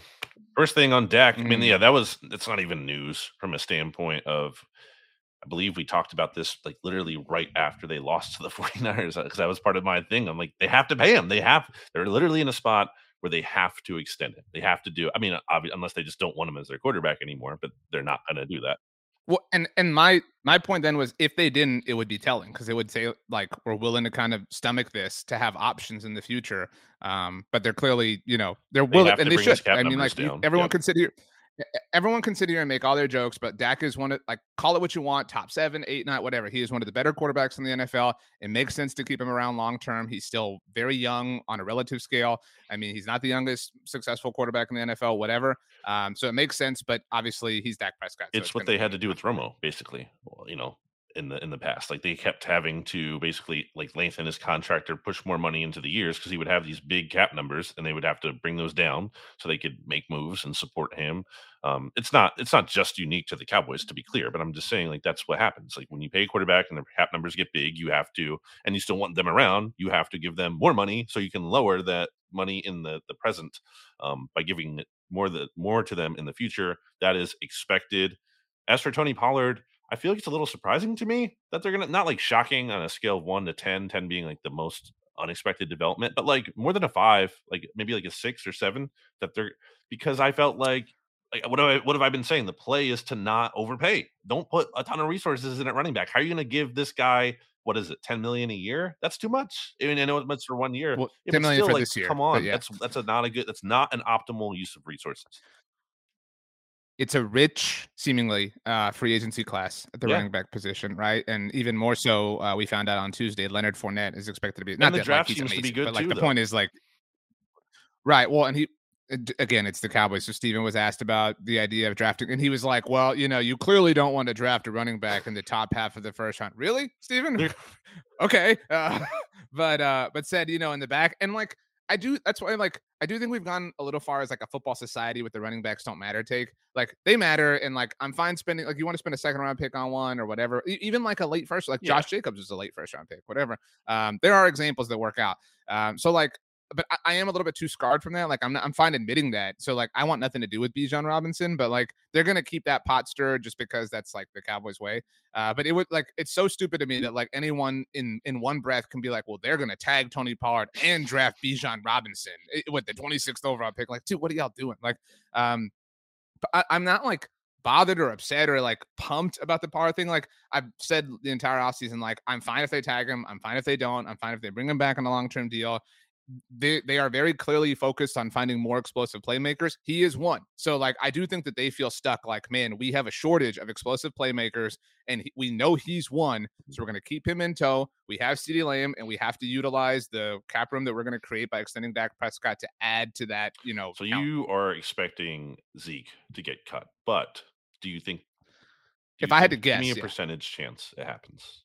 first thing on Dak. Mm-hmm. I mean, mm. yeah, that was it's not even news from a standpoint of. I believe we talked about this like literally right after they lost to the 49ers because that was part of my thing. I'm like, they have to pay him. They have, they're literally in a spot where they have to extend it. They have to do. I mean, obviously, unless they just don't want him as their quarterback anymore, but they're not going to do that. Well, and and my my point then was if they didn't, it would be telling because it would say like we're willing to kind of stomach this to have options in the future. Um, but they're clearly, you know, they're willing and they should. I mean, like everyone yep. consider everyone can sit here and make all their jokes, but Dak is one of like call it what you want, top seven, eight, nine, whatever. He is one of the better quarterbacks in the NFL. It makes sense to keep him around long term. He's still very young on a relative scale. I mean, he's not the youngest successful quarterback in the NFL, whatever. Um, so it makes sense, but obviously he's Dak Prescott. So it's, it's, what they had to do with Romo, basically. Well, you know, in the in the past. Like they kept having to basically like lengthen his contract or push more money into the years because he would have these big cap numbers and they would have to bring those down so they could make moves and support him. Um, it's not it's not just unique to the Cowboys to be clear, but I'm just saying like that's what happens. Like when you pay a quarterback and the cap numbers get big, you have to and you still want them around, you have to give them more money so you can lower that money in the the present um, by giving more the more to them in the future. That is expected. As for Tony Pollard, I feel like it's a little surprising to me that they're gonna not like shocking on a scale of one to 10, 10 being like the most unexpected development, but like more than a five, like maybe like a six or seven, that they're because I felt like like what have I what have I been saying? The play is to not overpay. Don't put a ton of resources in at running back. How are you gonna give this guy what is it, 10 million a year? That's too much. I mean, I know it's for one year. Well, 10 million still, for like, this year. Come on. Yeah. That's that's a not a good that's not an optimal use of resources it's a rich, seemingly uh, free agency class at the yeah. running back position, right? And even more so, uh, we found out on Tuesday, Leonard Fournette is expected to be. Not the that, draft like, seems amazing, to be good but like too, the though. point is like, right? Well, and he again, it's the Cowboys. So Stephen was asked about the idea of drafting, and he was like, "Well, you know, you clearly don't want to draft a running back in the top half of the first round, really, Stephen? okay, uh, but uh, but said, you know, in the back, and like I do. That's why, I'm like, I do think we've gone a little far as like a football society with the running backs don't matter take. Like, they matter, and like, I'm fine spending. Like, you want to spend a second round pick on one or whatever. even like a late first, like yeah. Josh Jacobs is a late first round pick, whatever. Um, there are examples that work out. Um, so like, but I, I, am a little bit too scarred from that. Like I'm not, I'm fine admitting that. So like I want nothing to do with Bijan Robinson, but like they're gonna keep that pot stirred just because that's like the Cowboys way. Uh, but it would like it's so stupid to me that like anyone in in one breath can be like, well, they're gonna tag Tony Pollard and draft Bijan Robinson it, with the 26th overall pick. Like, dude, what are y'all doing? Like, um, I, I'm not like bothered or upset or like pumped about the Parr thing. Like I've said the entire offseason, like I'm fine if they tag him. I'm fine if they don't. I'm fine if they bring him back on a long term deal they they are very clearly focused on finding more explosive playmakers. He is one. So like I do think that they feel stuck like man, we have a shortage of explosive playmakers and he, we know he's one. So we're going to keep him in tow. We have CeeDee Lamb and we have to utilize the cap room that we're going to create by extending Dak Prescott to add to that, you know. So count. you are expecting Zeke to get cut. But do you think if I had to guess, give me a yeah. percentage chance it happens.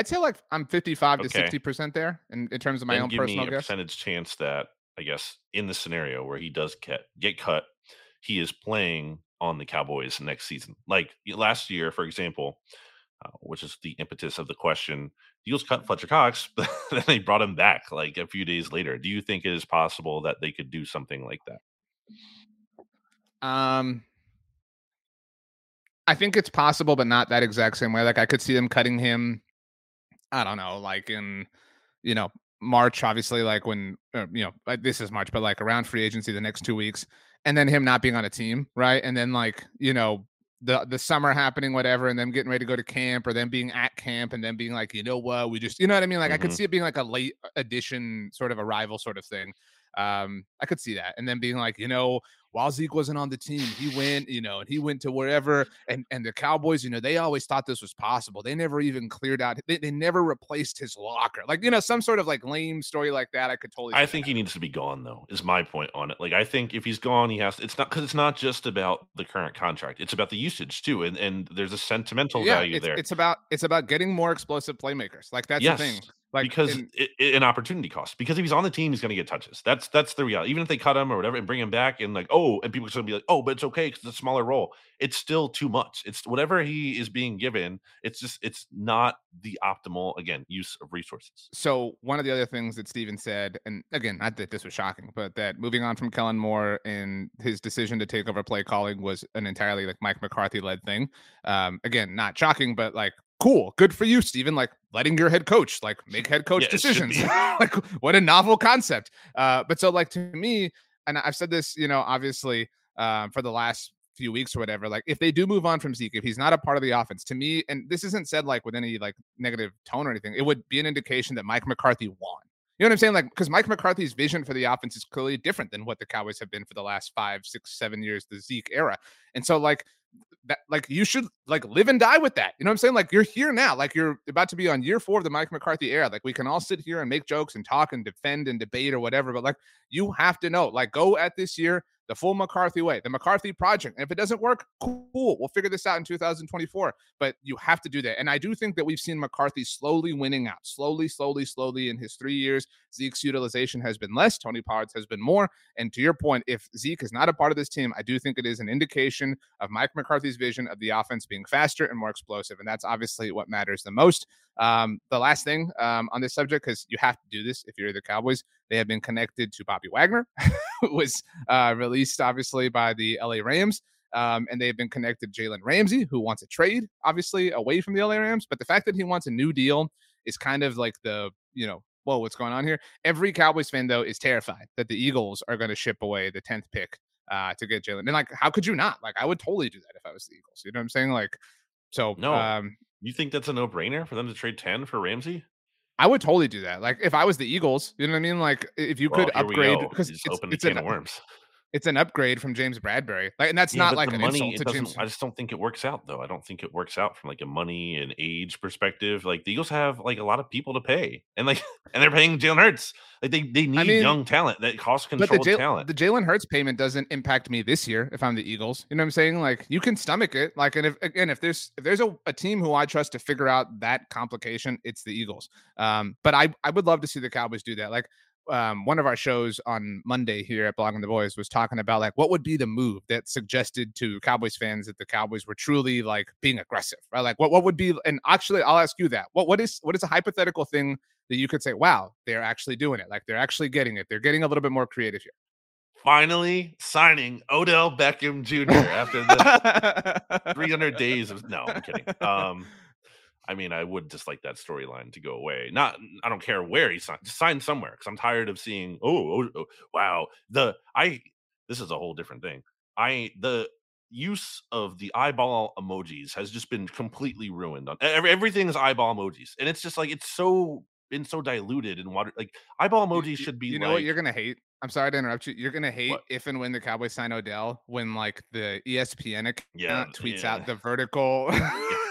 I'd say like I'm 55 okay. to 60 percent there in, in terms of my then own give personal me a guess. percentage chance that I guess in the scenario where he does get get cut, he is playing on the Cowboys next season. Like last year, for example, uh, which is the impetus of the question. Eagles cut Fletcher Cox, but then they brought him back like a few days later. Do you think it is possible that they could do something like that? Um, I think it's possible, but not that exact same way. Like I could see them cutting him I don't know, like in, you know, March, obviously, like when, uh, you know, this is March, but like around free agency the next two weeks, and then him not being on a team, right? And then like, you know, the the summer happening, whatever, and then getting ready to go to camp, or then being at camp, and then being like, you know what, we just, you know what I mean? Like mm-hmm. I could mm-hmm. see it being like a late addition, sort of arrival sort of thing. Um, I could see that, and then being like, you know, while Zeke wasn't on the team, he went, you know, and he went to wherever. And and the Cowboys, you know, they always thought this was possible. They never even cleared out. They, they never replaced his locker. Like you know, some sort of like lame story like that. I could totally. I think he needs to be gone though. Is my point on it. Like I think if he's gone, he has. To, it's not because it's not just about the current contract. It's about the usage too, and and there's a sentimental yeah, value it's, there. It's about it's about getting more explosive playmakers. Like that's yes. the thing. Like because in, it, it, an opportunity cost. Because if he's on the team, he's going to get touches. That's that's the reality. Even if they cut him or whatever and bring him back, and like, oh, and people are going to be like, oh, but it's okay because it's a smaller role. It's still too much. It's whatever he is being given. It's just it's not the optimal again use of resources. So one of the other things that Stephen said, and again, not that this was shocking, but that moving on from Kellen Moore and his decision to take over play calling was an entirely like Mike McCarthy led thing. Um, again, not shocking, but like cool good for you Stephen. like letting your head coach like make head coach yeah, decisions like what a novel concept uh but so like to me and i've said this you know obviously um for the last few weeks or whatever like if they do move on from zeke if he's not a part of the offense to me and this isn't said like with any like negative tone or anything it would be an indication that mike mccarthy won you know what I'm saying? Like, because Mike McCarthy's vision for the offense is clearly different than what the Cowboys have been for the last five, six, seven years, the Zeke era. And so, like, that like you should like live and die with that. You know what I'm saying? Like you're here now, like you're about to be on year four of the Mike McCarthy era. Like we can all sit here and make jokes and talk and defend and debate or whatever, but like you have to know, like go at this year the full McCarthy way, the McCarthy project. And if it doesn't work, cool. We'll figure this out in 2024. But you have to do that. And I do think that we've seen McCarthy slowly winning out, slowly, slowly, slowly in his three years. Zeke's utilization has been less. Tony Pollard's has been more. And to your point, if Zeke is not a part of this team, I do think it is an indication of Mike McCarthy's vision of the offense being faster and more explosive. And that's obviously what matters the most. Um, the last thing um, on this subject, because you have to do this if you're the Cowboys, they have been connected to Bobby Wagner, who was uh, released obviously by the LA Rams. Um, and they've been connected to Jalen Ramsey, who wants a trade, obviously, away from the LA Rams. But the fact that he wants a new deal is kind of like the, you know, whoa, what's going on here? Every Cowboys fan, though, is terrified that the Eagles are going to ship away the 10th pick uh, to get Jalen. And like, how could you not? Like, I would totally do that if I was the Eagles. You know what I'm saying? Like, so no, um, you think that's a no brainer for them to trade 10 for Ramsey? I would totally do that. Like if I was the Eagles, you know what I mean? Like if you well, could upgrade because it's, it's an, worms. It's an upgrade from James Bradberry. Like and that's yeah, not like an money, insult to James. I just don't think it works out though. I don't think it works out from like a money and age perspective. Like the Eagles have like a lot of people to pay. And like and they're paying Jalen Hurts. Like they, they need I mean, young talent that cost control but the talent. The Jalen Hurts payment doesn't impact me this year if I'm the Eagles. You know what I'm saying? Like you can stomach it. Like and if again if there's if there's a, a team who I trust to figure out that complication, it's the Eagles. Um, but I I would love to see the Cowboys do that. Like um, one of our shows on Monday here at Blogging the Boys was talking about like what would be the move that suggested to Cowboys fans that the Cowboys were truly like being aggressive, right? Like what what would be and actually I'll ask you that. What what is what is a hypothetical thing that you could say, wow, they're actually doing it. Like they're actually getting it. They're getting a little bit more creative here. Finally signing Odell Beckham Jr. after the 300 days of no, I'm kidding. Um, I mean, I would just like that storyline to go away. Not, I don't care where he signed, just sign somewhere because I'm tired of seeing. Oh, oh, oh, wow. The I. This is a whole different thing. I the use of the eyeball emojis has just been completely ruined on every, everything is eyeball emojis and it's just like it's so been so diluted and water like eyeball emojis you, should be you know like what you're gonna hate i'm sorry to interrupt you you're gonna hate What? if and when the cowboys sign odell when like the espn account Yeah, tweets yeah. out the vertical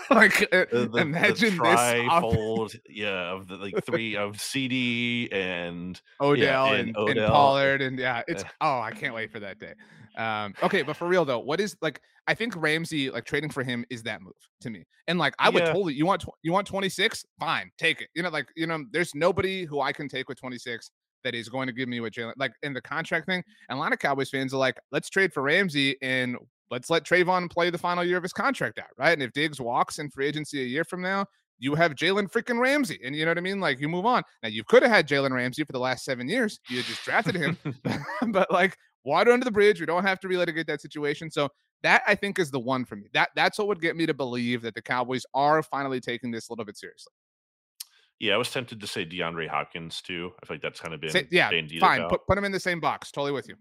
like uh, the, imagine the this trifold, yeah, of the like three of CeeDee and Odell and and, and Odell. Pollard and yeah, it's oh I can't wait for that day. Um, okay, but for real though, what is like I think Ramsey like trading for him is that move to me, and like I would Yeah. totally you want tw- you want twenty six, fine, take it. You know, like you know, there's nobody who I can take with twenty six that is going to give me what Jalen like in the contract thing. And a lot of Cowboys fans are like, let's trade for Ramsey and let's let Trevon play the final year of his contract out, right? And if Diggs walks in free agency a year from now, you have Jalen freaking Ramsey. And you know what I mean? Like you move on. Now you could have had Jalen Ramsey for the last seven years. You had just drafted him. but like water under the bridge. We don't have to relitigate that situation. So that I think is the one for me. That that's what would get me to believe that the Cowboys are finally taking this a little bit seriously. yeah, I was tempted to say DeAndre Hopkins too. I feel like that's kind of been Say, yeah, fine. Put put them in the same box. Totally with you.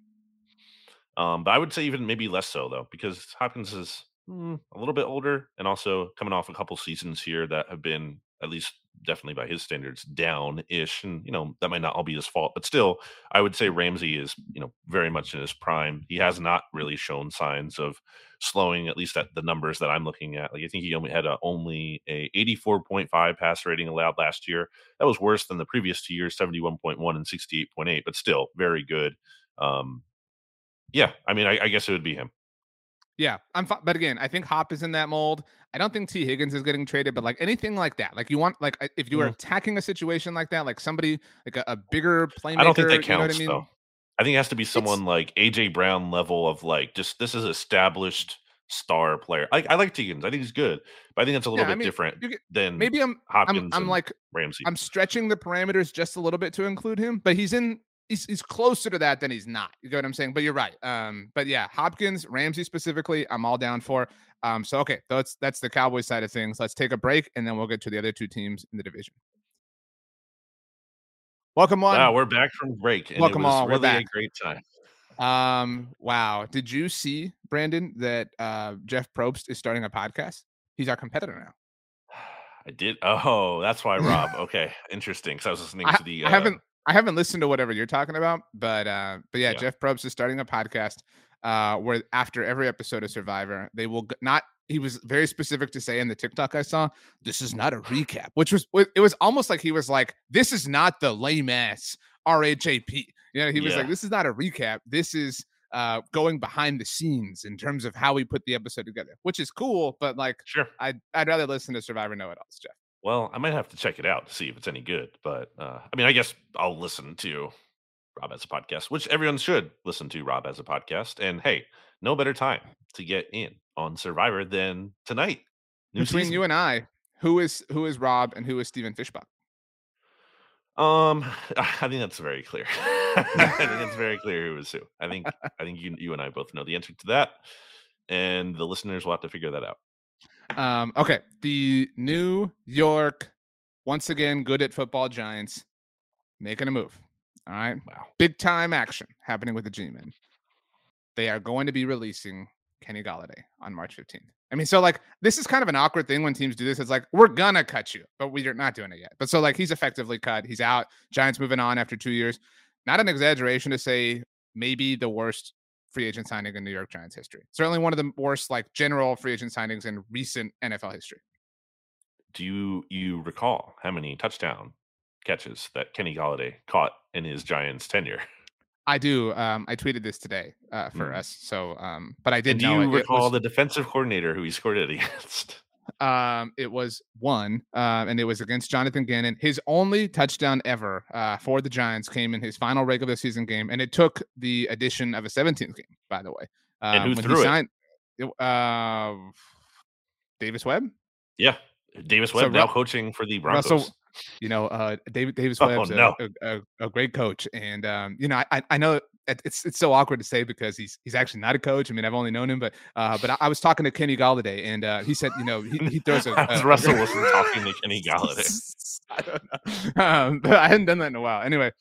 Um, but I would say even maybe less so though, because Hopkins is mm, a little bit older and also coming off a couple seasons here that have been at least definitely by his standards down ish, and you know that might not all be his fault, but still, I would say Ramsey is you know very much in his prime. He has not really shown signs of slowing, at least at the numbers that I'm looking at. Like I think he only had a, only a 84.5 pass rating allowed last year. That was worse than the previous two years, 71.1 and 68.8, but still very good. Um, yeah, I mean, I, I guess it would be him. Yeah, I'm fine. But again, I think Hop is in that mold. I don't think Tee Higgins is getting traded, but like anything like that, like you want, like if you were Mhm. attacking a situation like that, like somebody like a, a bigger playmaker. I don't think that you know counts I mean? though. I think it has to be someone like AJ Brown level of like just this is established star player. I, I like Higgins. I think he's good, but I think it's a little Yeah, I bit mean, different get- than Maybe I'm, Hopkins. I'm, I'm like, Ramsey. I'm stretching the parameters just a little bit to include him, but he's in. He's, he's closer to that than he's not. You get what I'm saying? But you're right. Um, but yeah, Hopkins, Ramsey specifically, I'm all down for. Um, so okay, that's that's the Cowboys side of things. Let's take a break and then we'll get to the other two teams in the division. Welcome on. wow, we're back from break. Welcome on, we're Really a great time. Um, wow. Did you see Brandon that uh Jeff Probst is starting a podcast? He's our competitor now. I did. Oh, that's why Rob. Okay, interesting. Because I was listening I, to the. I Uh, haven't I haven't listened to whatever you're talking about, but uh but yeah, Yeah. Jeff Probst is starting a podcast uh where after every episode of Survivor, they will not he was very specific to say in the TikTok I saw, this is not a recap, which was it was almost like he was like, this is not the lame ass RHAP. You know, he was Yeah. like, this is not a recap. This is uh going behind the scenes in terms of how we put the episode together, which is cool, but like Sure. I'd I'd rather listen to Survivor Know It Alls, Jeff. Well, I might have to check it out to see if it's any good. But uh, I mean, I guess I'll listen to Rob Has a Podcast, which everyone should listen to Rob Has a Podcast. And hey, no better time to get in on Survivor than tonight. New Between season. you and I, who is who is Rob and who is Stephen Fishbach? Um, I think that's very clear. I think it's very clear who is who. I think I think you you and I both know the answer to that, and the listeners will have to figure that out. Um, okay, the New York, once again, good at football Giants, making a move. All right, Wow. big time action happening with the G-men. They are going to be releasing Kenny Golladay on March 15th. I mean, so like this is kind of an awkward thing when teams do this. It's like we're gonna cut you, but we're not doing it yet. But so like he's effectively cut. He's out. Giants moving on after two years. Not an exaggeration to say maybe the worst free agent signing in New York Giants history. Certainly one of the worst like general free agent signings in recent NFL history. Do you you recall how many touchdown catches that Kenny Golladay caught in his Giants tenure? I do. Um, I tweeted this today uh, for Mm. us. So, um, but I And did do know you it. It recall was, the defensive coordinator who he scored it against? Um, it was one, uh, and it was against Jonathan Gannon. His only touchdown ever uh, for the Giants came in his final regular season game, and it took the addition of a 17th game, by the way. Um, And who threw it? signed, it, uh, Davis Webb. Yeah, Davis So Webb now Ru- coaching for the Broncos. Russell, you know, uh, David Davis Oh, Webb's a, no. a, a, a great coach, and um, you know, I- I, know it's it's so awkward to say because he's he's actually not a coach. I mean, I've only known him, but uh, but I, I was talking to Kenny Golladay, and uh, he said, you know, he, he throws a, a- Russell Wilson talking to Kenny Golladay? I don't know. Um, but I hadn't done that in a while. Anyway,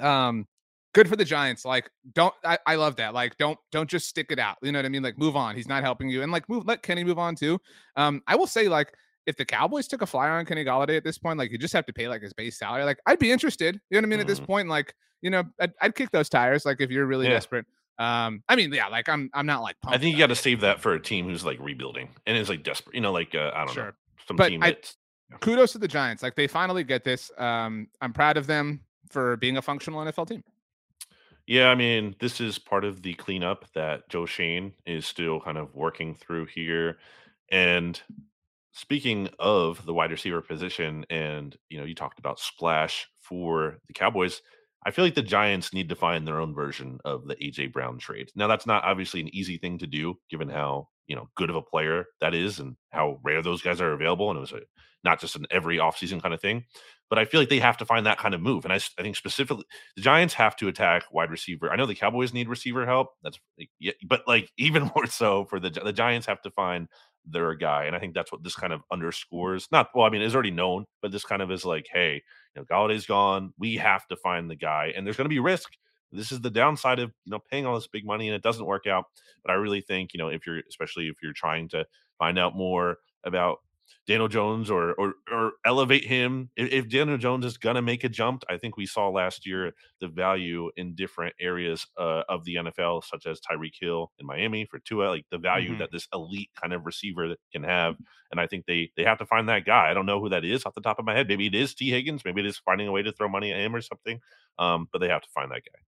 um, good for the Giants. Like, don't I, I love that. Like, don't don't just stick it out. You know what I mean? Like, move on. He's not helping you, and like, move. Let Kenny move on too. Um, I will say like. If the Cowboys took a flyer on Kenny Golladay at this point, like you just have to pay like his base salary. Like I'd be interested. You know what I mean? Mm. At this mm. point, like you know, I'd, I'd, kick those tires. Like if you're really yeah. desperate. Um, I mean, yeah, like I'm, I'm not like. I think you got to save that for a team who's like rebuilding and is like desperate. You know, like uh, I don't sure. know, some but team I, kudos to the Giants. Like they finally get this. Um, I'm proud of them for being a functional NFL team. Yeah, I mean, this is part of the cleanup that Joe Schoen is still kind of working through here. And speaking of the wide receiver position, and you know, you talked about splash for the Cowboys. I feel like the Giants need to find their own version of the AJ Brown trade. Now, that's not obviously an easy thing to do, given how you know good of a player that is and how rare those guys are available. And it was a, not just an every offseason kind of thing. But I feel like they have to find that kind of move. And I, I think specifically the Giants have to attack wide receiver. I know the Cowboys need receiver help. That's yeah, but like even more so for the the Giants have to find their guy. And I think that's what this kind of underscores. Not well, I mean, it's already known, but this kind of is like, hey, you know, Golladay's gone. We have to find the guy, and there's going to be risk. This is the downside of you know paying all this big money and it doesn't work out. But I really think you know if you're especially if you're trying to find out more about Daniel Jones or or or elevate him. If, if Daniel Jones is gonna make a jump, I think we saw last year the value in different areas uh, of the NFL, such as Tyreek Hill in Miami for Tua, like the value mm-hmm. that this elite kind of receiver can have. And I think they they have to find that guy. I don't know who that is off the top of my head. Maybe it is Tee Higgins. Maybe it is finding a way to throw money at him or something. Um, but they have to find that guy.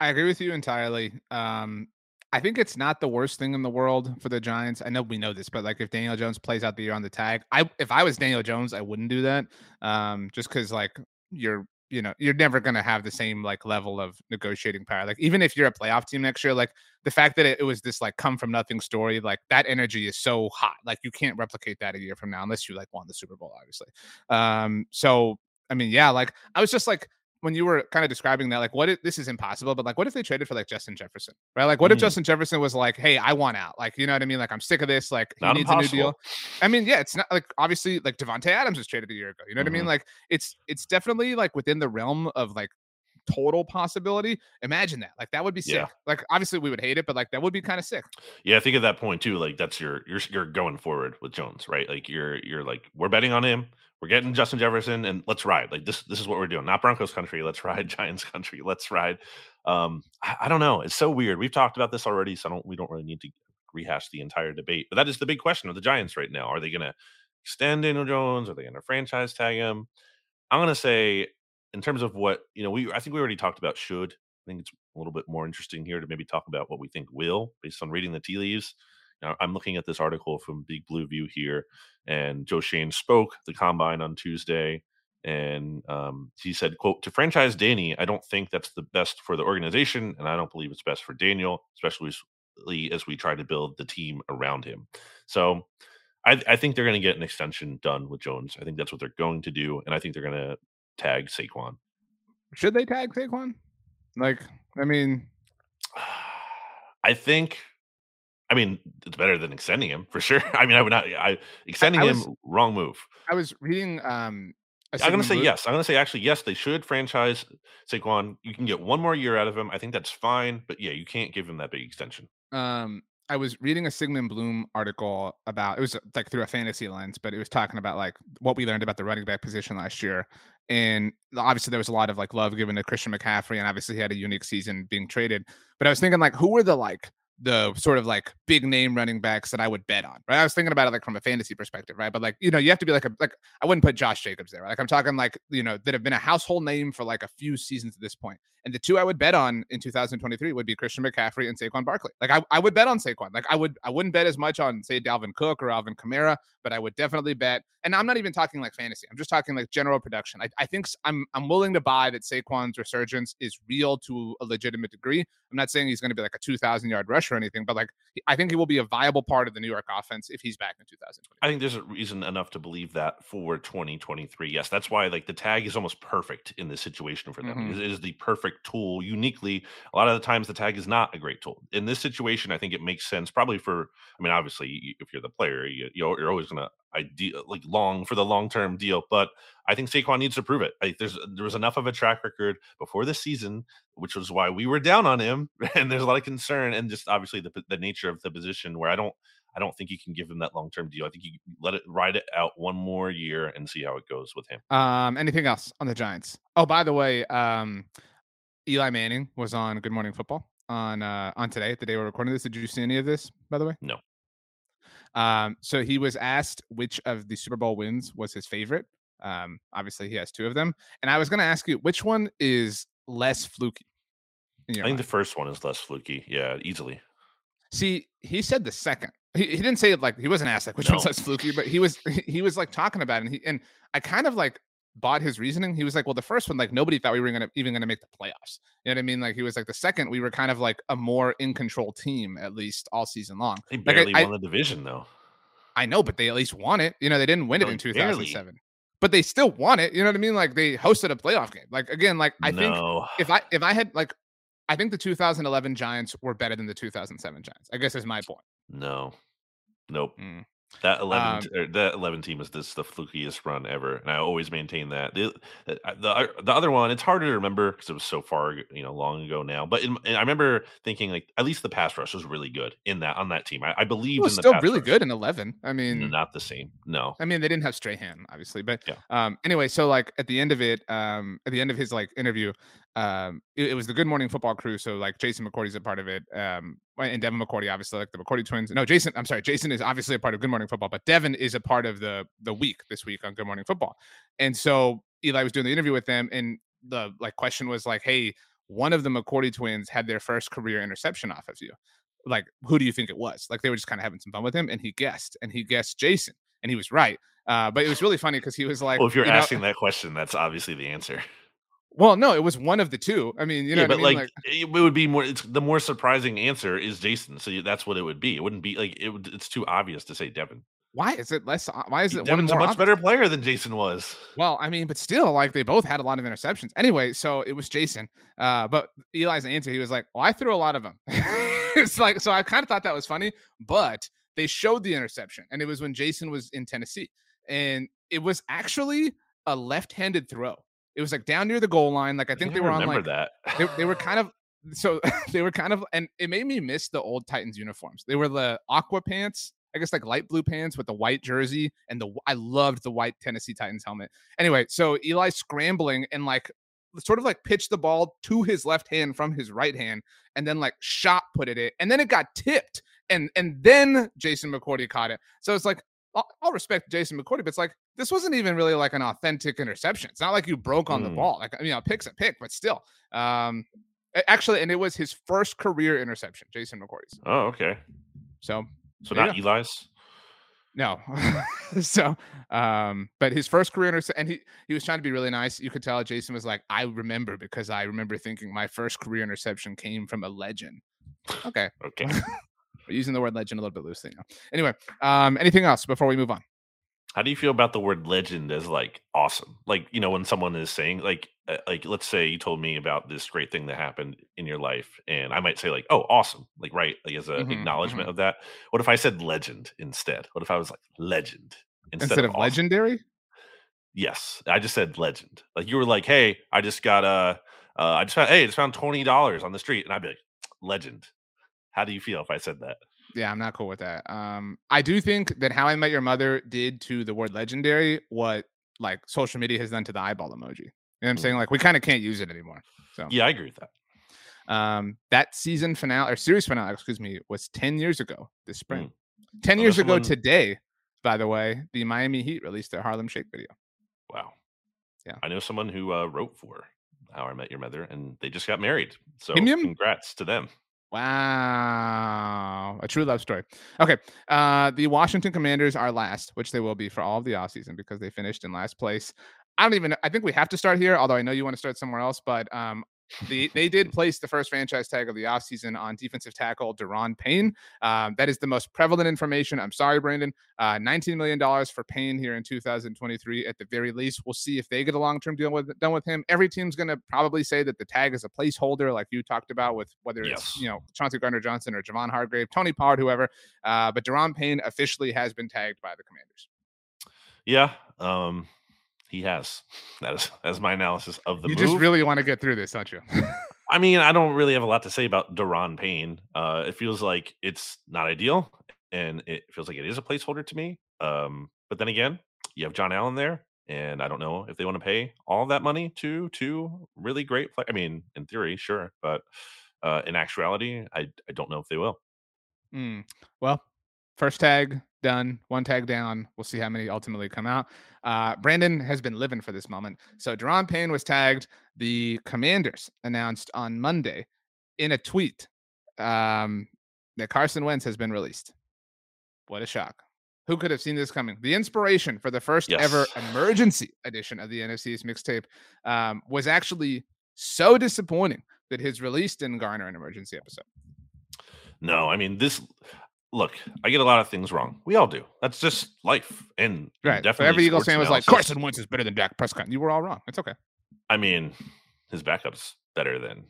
I agree with you entirely. Um, I think it's not the worst thing in the world for the Giants. I know we know this, but like if Daniel Jones plays out the year on the tag, I if I was Daniel Jones, I wouldn't do that. Um, just because like you're you know you're never going to have the same like level of negotiating power like even if you're a playoff team next year like the fact that it, it, was this like come from nothing story like that energy is so hot like you can't replicate that a year from now unless you like won the super bowl obviously um so i mean yeah like i was just like when you were kind of describing that, like, what if this is impossible, but like, what if they traded for like Justin Jefferson, right? Like, what mm. if Justin Jefferson was like, hey, I want out, like, you know what I mean? Like, I'm sick of this, like, he not needs impossible. a new deal. I mean, yeah, it's not like obviously like Davante Adams was traded a year ago, you know what mm-hmm. I mean? Mm-hmm. Like, it's it's definitely like within the realm of like total possibility. Imagine that. Like that would be sick. Yeah. Like obviously we would hate it, but like that would be kind of sick. Yeah, I think at that point too, like that's your you're you're going forward with Jones, right? Like you're you're like we're betting on him. We're getting Justin Jefferson and let's ride. Like this, this is what we're doing. Not Broncos country. Let's ride Giants country. Let's ride. Um, I, I, don't know. It's so weird. We've talked about this already, so don't we don't really need to rehash the entire debate. But that is the big question of the Giants right now. Are they gonna extend Daniel Jones? Are they gonna franchise tag him? I'm gonna say, in terms of what, you know, we I think we already talked about should. I think it's a little bit more interesting here to maybe talk about what we think will, based on reading the tea leaves. Now, I'm looking at this article from Big Blue View here, and Joe Schoen spoke the combine on Tuesday, and um, he said, "quote To franchise Danny, I don't think that's the best for the organization, and I don't believe it's best for Daniel, especially as we try to build the team around him." So, I, I think they're going to get an extension done with Jones. I think that's what they're going to do, and I think they're going to tag Saquon. Should they tag Saquon? Like, I mean, I think I mean, it's better than extending him for sure. I mean, I would not. I extending I, I was, him, wrong move. I was reading. um I'm going to say yes. I'm going to say actually yes. They should franchise Saquon. You can get one more year out of him. I think that's fine. But yeah, you can't give him that big extension. Um, I was reading a Sigmund Bloom article about it was like through a fantasy lens, but it was talking about like what we learned about the running back position last year. And obviously there was a lot of like love given to Christian McCaffrey, and obviously he had a unique season being traded. But I was thinking like who were the like the sort of like big name running backs that I would bet on. Right. I was thinking about it like from a fantasy perspective, right? But like, you know, you have to be like a like I wouldn't put Josh Jacobs there. Like I'm talking like, you know, that have been a household name for like a few seasons at this point. And the two I would bet on in 2023 would be Christian McCaffrey and Saquon Barkley. Like I, I would bet on Saquon. Like I would I wouldn't bet as much on say Dalvin Cook or Alvin Kamara, but I would definitely bet. And I'm not even talking like fantasy. I'm just talking like general production. I, I think I'm I'm willing to buy that Saquon's resurgence is real to a legitimate degree. I'm not saying he's going to be like a 2,000 yard rusher or anything, but like I think he will be a viable part of the New York offense if he's back in 2020. I think there's a reason enough to believe that for 2023. Yes, that's why like the tag is almost perfect in this situation for them. Mm-hmm. It is the perfect tool. Uniquely, a lot of the times the tag is not a great tool. In this situation, I think it makes sense. Probably for, I mean, obviously, if you're the player, you, you're always going to ideal, like long for the long term deal. But I think Saquon needs to prove it. Like there's there was enough of a track record before the season, which was why we were down on him, and there's a lot of concern, and just obviously the the nature of the position where I don't I don't think you can give him that long term deal. I think you let it ride it out one more year and see how it goes with him. Um, anything else on the Giants? Oh, by the way, um, Eli Manning was on Good Morning Football on uh on today, the day we're recording this. Did you see any of this, by the way? No. Um, so he was asked which of the Super Bowl wins was his favorite. Um, obviously he has two of them. And I was gonna ask you which one is less fluky. I think mind? the first one is less fluky. Yeah, easily. See, he said the second. He, he didn't say it like he wasn't asked like which no. one's less fluky, but he was he was like talking about it. And he and I kind of like bought his reasoning. He was like, well, the first one, like nobody thought we were gonna even gonna make the playoffs. You know what I mean? Like he was like the second, we were kind of like a more in control team at least all season long. They barely like, I, won the division though. I know, but they at least won it. You know, they didn't win no, it in 2007. Barely. But they still won it. You know what I mean? Like they hosted a playoff game. Like again, like I no. think if I if I had like I think the 2011 Giants were better than the 2007 Giants. I guess is my point. No. Nope. Mm. That eleven, um, er, that eleven team is this the flukiest run ever, and I always maintain that. The the, the, the other one, it's harder to remember because it was so far, you know, long ago now. But in, I remember thinking like at least the pass rush was really good in that on that team. I, I believe it was still really rush. good in eleven. I mean, not the same. No, I mean they didn't have Strahan obviously, but yeah. Um, anyway, so like at the end of it, um, at the end of his like interview, um, it, it, was the Good Morning Football crew. So like Jason McCourty's a part of it. Um, and Devin McCourty, obviously, like the McCourty twins. No, Jason, I'm sorry, Jason is obviously a part of Good Morning Football, but Devin is a part of the the week this week on Good Morning Football. And so Eli was doing the interview with them, and the like question was like, Hey, one of the McCourty twins had their first career interception off of you. Like, who do you think it was? Like they were just kind of having some fun with him, and he guessed, and he guessed Jason, and he was right. Uh, but it was really funny because he was like, Well, if you're you asking know, that question, that's obviously the answer. Well, no, it was one of the two. I mean, you know, yeah, but I mean? like, like, it would be more. It's the more surprising answer is Jason. So that's what it would be. It wouldn't be like it. Would, it's too obvious to say Devin. Why is it less? Why is it? Devin's a much obvious? better player than Jason was. Well, I mean, but still, like they both had a lot of interceptions. Anyway, so it was Jason. Uh, but Eli's answer, he was like, "Well, I threw a lot of them." it's like, so I kind of thought that was funny, but they showed the interception, and it was when Jason was in Tennessee, and it was actually a left-handed throw. It was like down near the goal line. Like I think I they were on like that. they, they were kind of so they were kind of and it made me miss the old Titans uniforms. They were the aqua pants, I guess like light blue pants with the white jersey and the I loved the white Tennessee Titans helmet. Anyway, so Eli scrambling and like sort of like pitched the ball to his left hand from his right hand and then like shot put it in and then it got tipped and and then Jason McCourty caught it. So it's like I'll, I'll respect Jason McCourty, but it's like this wasn't even really like an authentic interception. It's not like you broke on mm. the ball. Like you know, pick's a pick, but still. Um, actually, and it was his first career interception, Jason McCourty's. Oh, okay. So, so not Eli's. No. so, um, but his first career interception, and he he was trying to be really nice. You could tell Jason was like, I remember because I remember thinking my first career interception came from a legend. Okay. okay. Using the word legend a little bit loosely now. Anyway, um, anything else before we move on? How do you feel about the word legend as like awesome? Like, you know, when someone is saying like uh, like let's say you told me about this great thing that happened in your life and I might say like, "Oh, awesome." Like right, like as an mm-hmm, acknowledgement mm-hmm. of that. What if I said legend instead? What if I was like legend instead, instead of, of awesome? legendary? Yes, I just said legend. Like you were like, "Hey, I just got a uh, I just found hey, I just found $20 on the street." And I'd be like, "Legend." How do you feel if I said that? Yeah, I'm not cool with that. Um, I do think that How I Met Your Mother did to the word legendary what like social media has done to the eyeball emoji. You know what I'm saying? Mm. Like we kind of can't use it anymore. So yeah, I agree with that. Um, that season finale or series finale, excuse me, was 10 years ago this spring. Mm. 10 years ago today, by the way, the Miami Heat released their Harlem Shake video. Wow. Yeah. I know someone who uh, wrote for How I Met Your Mother and they just got married. So congrats to them. Wow. A true love story. Okay. Uh, the Washington Commanders are last, which they will be for all of the offseason because they finished in last place. I don't even I think we have to start here, although I know you want to start somewhere else, but um, the, they did place the first franchise tag of the offseason on defensive tackle Daron Payne. Um, that is the most prevalent information. I'm sorry, Brandon. Uh, $19 million for Payne here in 2023 at the very least. We'll see if they get a long term deal with done with him. Every team's going to probably say that the tag is a placeholder, like you talked about with whether yes. it's you know Chauncey Gardner Johnson or Javon Hargrave, Tony Pollard, whoever. Uh, but Daron Payne officially has been tagged by the Commanders. Yeah, um, he has. That is that's my analysis of the you move. just really want to get through this, don't you? I mean, I don't really have a lot to say about Daron Payne. Uh, it feels like it's not ideal, and it feels like it is a placeholder to me. Um, but then again, you have John Allen there, and I don't know if they want to pay all that money to two really great. Play- I mean, in theory, sure, but uh, in actuality, I I don't know if they will. Mm. Well, first tag done, one tag down. We'll see how many ultimately come out. Uh, Brandon has been living for this moment. So Daron Payne was tagged. The Commanders announced on Monday in a tweet um, that Carson Wentz has been released. What a shock. Who could have seen this coming? The inspiration for the first Yes. ever emergency edition of the NFC's mixtape um, was actually so disappointing that his release didn't garner an emergency episode. No, I mean this. Look, I get a lot of things wrong. We all do. That's just life, and Right. So Definitely, every Eagles fan was like. Carson Wentz is better than Dak Prescott. You were all wrong. It's okay. I mean, his backup's better than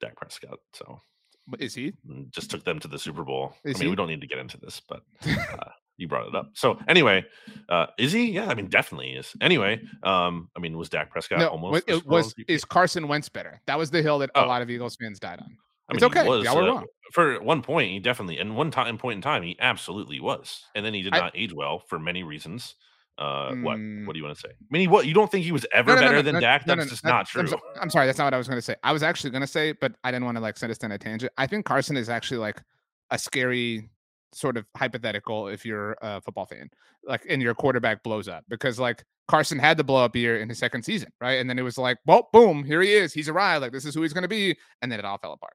Dak Prescott, so But is he? mm, just took them to the Super Bowl. Is I mean, he? we don't need to get into this, but uh, you brought it up. So anyway, uh, is he? Yeah, I mean, definitely is. Anyway, um, I mean, was Dak Prescott no, almost? it was is Carson Wentz better? That was the hill that a Oh. lot of Eagles fans died on. I it's mean, he okay. was, Y'all uh, wrong. For one point, he definitely, and one time point in time, he absolutely was, and then he did I- not age well for many reasons. Uh, what? Mm. What do you want to say? I mean, what? You don't think he was ever No, no, better no, than Dak? That's just not true. I'm, so- I'm sorry, that's not what I was going to say. I was actually going to say, but I didn't want to like send us down a tangent. I think Carson is actually like a scary sort of hypothetical if you're a football fan, like and your quarterback blows up because like Carson had the blow up year in his second season, right? And then it was like, well, boom, here he is, he's arrived, like this is who he's going to be, and then it all fell apart.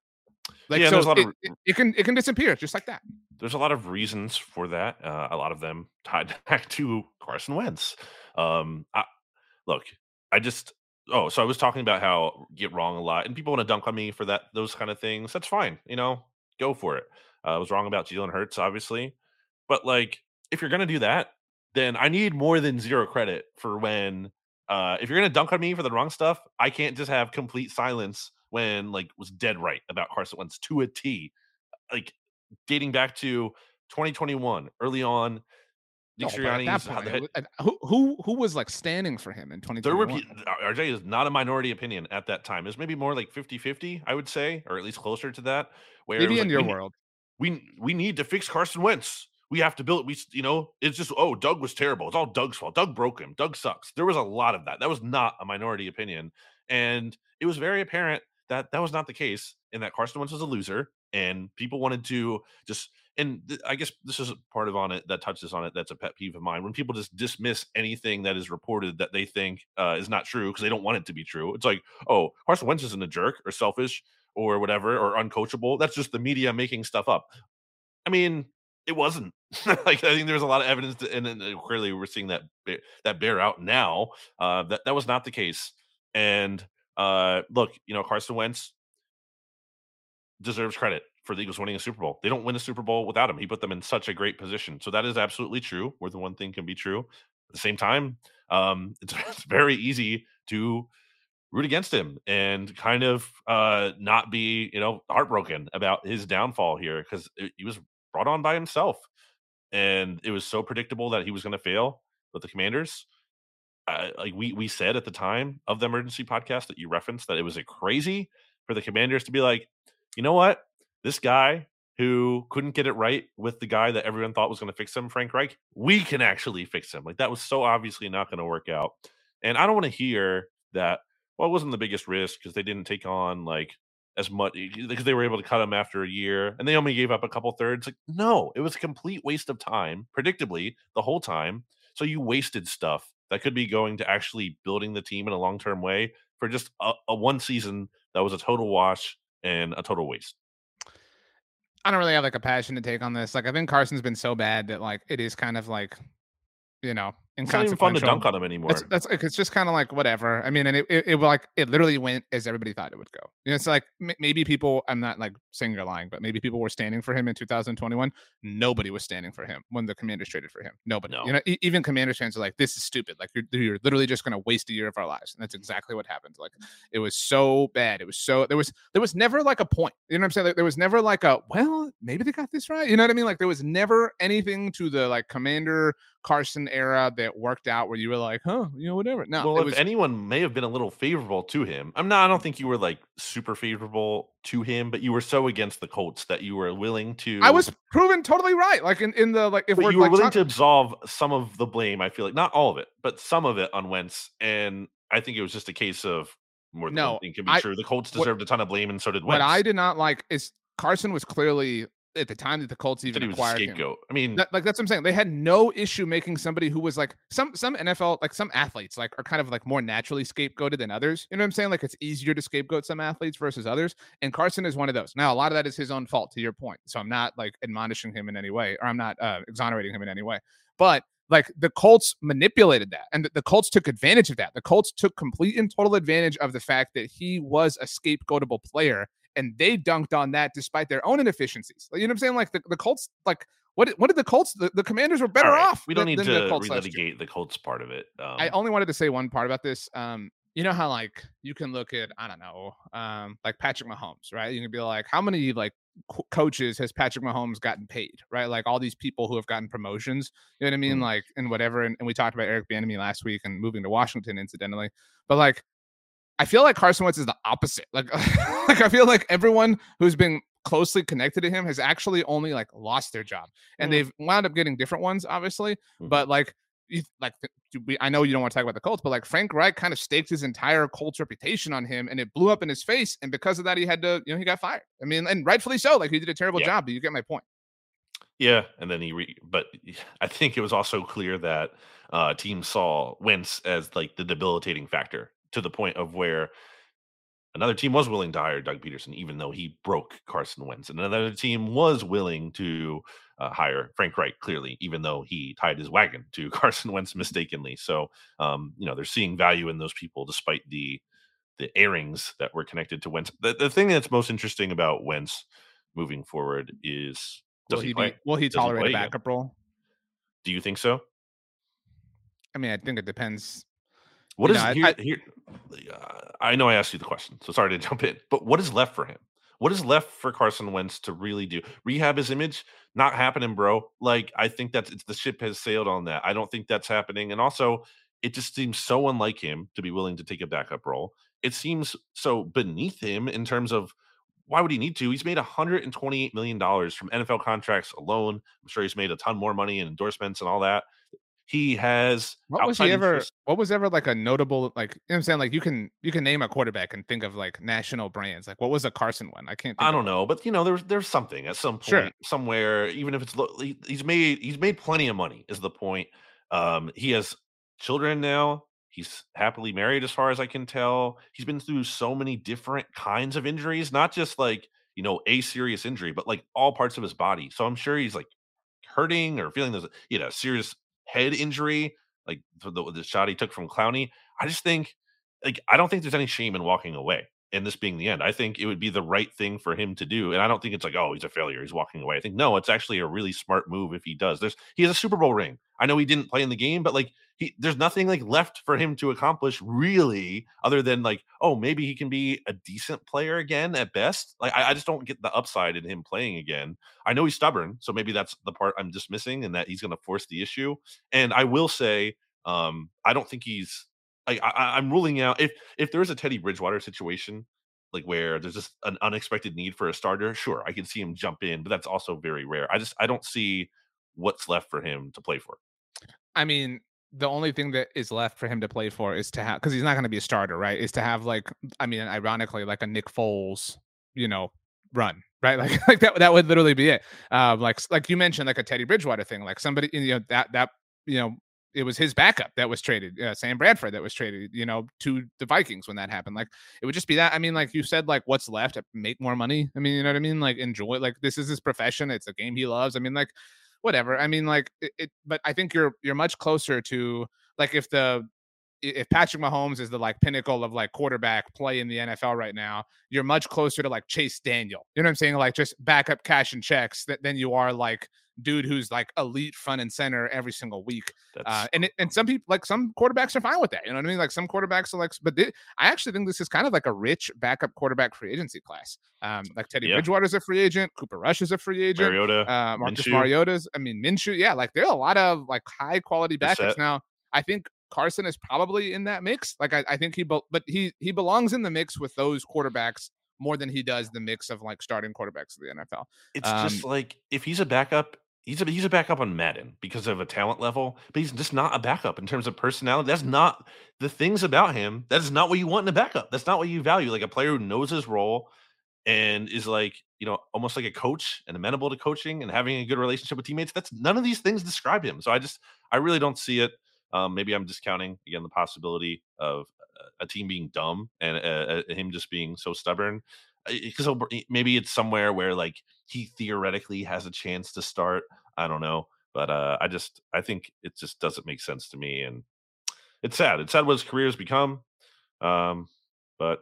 Like Yeah, so, there's a lot it, of- it, it can it can disappear just like that. there's a lot of reasons for that. Uh, a lot of them tied back to Carson Wentz. Um, I, look, I just oh, so I was talking about how get wrong a lot, and people want to dunk on me for that those kind of things. That's fine, you know, go for it. Uh, I was wrong about Jalen Hurts, obviously, but like if you're gonna do that, then I need more than zero credit for when. Uh, if you're gonna dunk on me for the wrong stuff, I can't just have complete silence when like was dead right about Carson Wentz to a T. Like dating back to 2021, early on. Nick No, but Sirianni's point, head- wa- uh, who who who was like standing for him in there were 2021? RJ is not a minority opinion at that time. It's maybe more like 50-50, I would say, or at least closer to that. Where Maybe in like, your we, world. we we need to fix Carson Wentz. We have to build. We you know it's just oh Doug was terrible. It's all Doug's fault. Doug broke him. Doug sucks. There was a lot of that. That was not a minority opinion, and it was very apparent that that was not the case, and that Carson Wentz was a loser, and people wanted to just. And th- I guess this is a part of on it that touches on it. That's a pet peeve of mine. When people just dismiss anything that is reported that they think uh, is not true because they don't want it to be true. It's like, oh, Carson Wentz isn't a jerk or selfish or whatever or uncoachable. That's just the media making stuff up. I mean, it wasn't. like I think there's a lot of evidence, to, and, then uh, clearly we're seeing that that bear out now. Uh, that that was not the case. And uh, look, you know, Carson Wentz deserves credit for the Eagles winning a Super Bowl. They don't win a Super Bowl without him. He put them in such a great position. So that is absolutely true. More than one thing can be true. At the same time, um, it's, it's very easy to root against him and kind of uh not be you know heartbroken about his downfall here because he was brought on by himself and it was so predictable that he was going to fail with the commanders uh, like we we said at the time of the emergency podcast that you referenced that it was a crazy for the commanders to be like you know what this guy who couldn't get it right with the guy that everyone thought was going to fix him frank reich we can actually fix him like that was so obviously not going to work out and i don't want to hear that well, it wasn't the biggest risk because they didn't take on like as much because they were able to cut him after a year and they only gave up a couple thirds. Like, no, it was a complete waste of time, predictably, the whole time. So you wasted stuff that could be going to actually building the team in a long term way for just a, a one season that was a total wash and a total waste. I don't really have like a passion to take on this. Like I think Carson's been so bad that like it is kind of like, you know, It's not even fun to dunk on him anymore. That's that's like it's just kind of like whatever. I mean, and it, it it like it literally went as everybody thought it would go. You know, it's like m- maybe people. I'm not like saying you're lying, but maybe people were standing for him in 2021. Nobody was standing for him when the Commanders traded for him. Nobody. No. You know, e- even Commanders fans are like, "This is stupid. Like you're you're literally just going to waste a year of our lives." And that's exactly what happened. Like it was so bad. It was so there was there was never like a point. You know what I'm saying? Like, there was never like a well, maybe they got this right. You know what I mean? Like there was never anything to the like Commander Carson era that it worked out where you were like, huh, you know, whatever. No, well, it if was anyone may have been a little favorable to him, I'm not. I don't think you were like super favorable to him, but you were so against the Colts that you were willing to. I was proven totally right. Like in, in the like if you were like willing talk- to absolve some of the blame. I feel like not all of it, but some of it on Wentz, and I think it was just a case of more than No, one thing can be I- true. The Colts what- deserved a ton of blame, and so did what Wentz. I did not like is Carson was clearly at the time that the Colts even acquired him. I mean, That, like that's what I'm saying. They had no issue making somebody who was like some some NFL like some athletes like are kind of like more naturally scapegoated than others. You know what I'm saying? Like it's easier to scapegoat some athletes versus others. And Carson is one of those. Now a lot of that is his own fault. To your point, so I'm not like admonishing him in any way, or I'm not uh, exonerating him in any way. But like the Colts manipulated that, and the, the Colts took advantage of that. The Colts took complete and total advantage of the fact that he was a scapegoatable player and they dunked on that despite their own inefficiencies. Like, you know what I'm saying? Like the, the Colts, like what did- what did the Colts? The, the Commanders were better right, off. We don't than- need than to the Colts relitigate the Colts part of it. Um, I only wanted to say one part about this. Um, you know how like you can look at I don't know, um, like Patrick Mahomes, right? You can be like, how many like co- coaches has Patrick Mahomes gotten paid, right? Like all these people who have gotten promotions, you know what I mean? Mm. Like and whatever. And, and we talked about Eric Bieniemy last week and moving to Washington, incidentally. But like, I feel like Carson Wentz is the opposite. Like, like I feel like everyone who's been closely connected to him has actually only like lost their job, and Mm. they've wound up getting different ones, obviously. Mhm. But like, you, like we, I know you don't want to talk about the Colts, but like Frank Reich kind of staked his entire Colts reputation on him, and it blew up in his face. And because of that, he had to, you know, he got fired. I mean, and rightfully so. Like he did a terrible Yeah. job, but you get my point. Yeah, and then he re- but I think it was also clear that uh teams saw Wentz as like the debilitating factor to the point of where another team was willing to hire Doug Pederson even though he broke Carson Wentz and another team was willing to uh, hire Frank Reich clearly even though he tied his wagon to Carson Wentz mistakenly. So um you know, they're seeing value in those people despite the the airings that were connected to Wentz. The, the thing that's most interesting about Wentz moving forward is does Will he, he, play? be, will he tolerate a again? backup role? Do you think so? I mean, I think it depends. What You is know, here? I- here uh, I know I asked you the question, so sorry to jump in. But what is left for him? What is left for Carson Wentz to really do? Rehab his image? Not happening, bro. Like I think that's it's, the ship has sailed on that. I don't think that's happening. And also, it just seems so unlike him to be willing to take a backup role. It seems so beneath him in terms of why would he need to? He's made 128 million dollars from NFL contracts alone. I'm sure he's made a ton more money in endorsements and all that. He has What was he ever? interest- What was ever like a notable like? You know what I'm saying? Like you can you can name a quarterback and think of like national brands. Like what was a Carson one? I can't. Think I don't know, but you know, there's there's something at some point Sure. somewhere, even if it's he's made he's made plenty of money. Is the point? Um, he has children now. He's happily married, as far as I can tell. He's been through so many different kinds of injuries, not just like you know a serious injury, but like all parts of his body. So I'm sure he's like hurting or feeling a, you know serious head injury, like the, the, shot he took from Clowney. I just think like I don't think there's any shame in walking away and this being the end. I think it would be the right thing for him to do. And I don't think it's like, oh, he's a failure. He's walking away. I think no, it's actually a really smart move if he does. There's he has a Super Bowl ring. I know he didn't play in the game, but like he there's nothing like left for him to accomplish really, other than like, oh, maybe he can be a decent player again at best. Like I, I just don't get the upside in him playing again. I know he's stubborn, so maybe that's the part I'm just missing, and that he's gonna force the issue. And I will say, um, I don't think he's like I- I'm ruling out if if there is a Teddy Bridgewater situation, like where there's just an unexpected need for a starter, sure, I can see him jump in, but that's also very rare. I just I don't see what's left for him to play for. I mean, the only thing that is left for him to play for is to have because he's not going to be a starter, right? Is to have like, I mean, ironically, like a Nick Foles, you know, run, right? Like, like that. That would literally be it. Um, like, like you mentioned, like a Teddy Bridgewater thing, like somebody, you know, that that you know. It was his backup that was traded, uh, Sam Bradford that was traded, you know, to the Vikings when that happened. Like, it would just be that. I mean, like you said, like what's left? Make more money. I mean, you know what I mean? Like, enjoy. Like, this is his profession. It's a game he loves. I mean, like, whatever. I mean, like it, it but I think you're you're much closer to like if the if Patrick Mahomes is the like pinnacle of like quarterback play in the NFL right now, you're much closer to like Chase Daniel. You know what I'm saying? Like just backup cash and checks that than you are like dude who's like elite front and center every single week. Uh, and it, and some people like some quarterbacks are fine with that. You know what I mean? Like some quarterbacks are like, but thi- I actually think this is kind of like a rich backup quarterback free agency class. Um, like Teddy Yeah. Bridgewater's a free agent, Cooper Rush is a free agent Mariota. uh Marcus Minshew. Mariota's. I mean Minshew. Yeah, like there are a lot of like high quality backups now. I think Carson is probably in that mix. Like I, I think he, be- but he he belongs in the mix with those quarterbacks more than he does the mix of like starting quarterbacks of the NFL. It's um, just like if he's a backup, he's a he's a backup on Madden because of a talent level, but he's just not a backup in terms of personality. That's not the things about him. That is not what you want in a backup. That's not what you value. Like a player who knows his role and is like you know almost like a coach and amenable to coaching and having a good relationship with teammates. That's none of these things describe him. So I just I really don't see it. Um, maybe I'm discounting again the possibility of a team being dumb and uh, uh him just being so stubborn because maybe it's somewhere where like he theoretically has a chance to start. I don't know, but uh, I just I think it just doesn't make sense to me, and it's sad. It's sad what his career has become. Um, but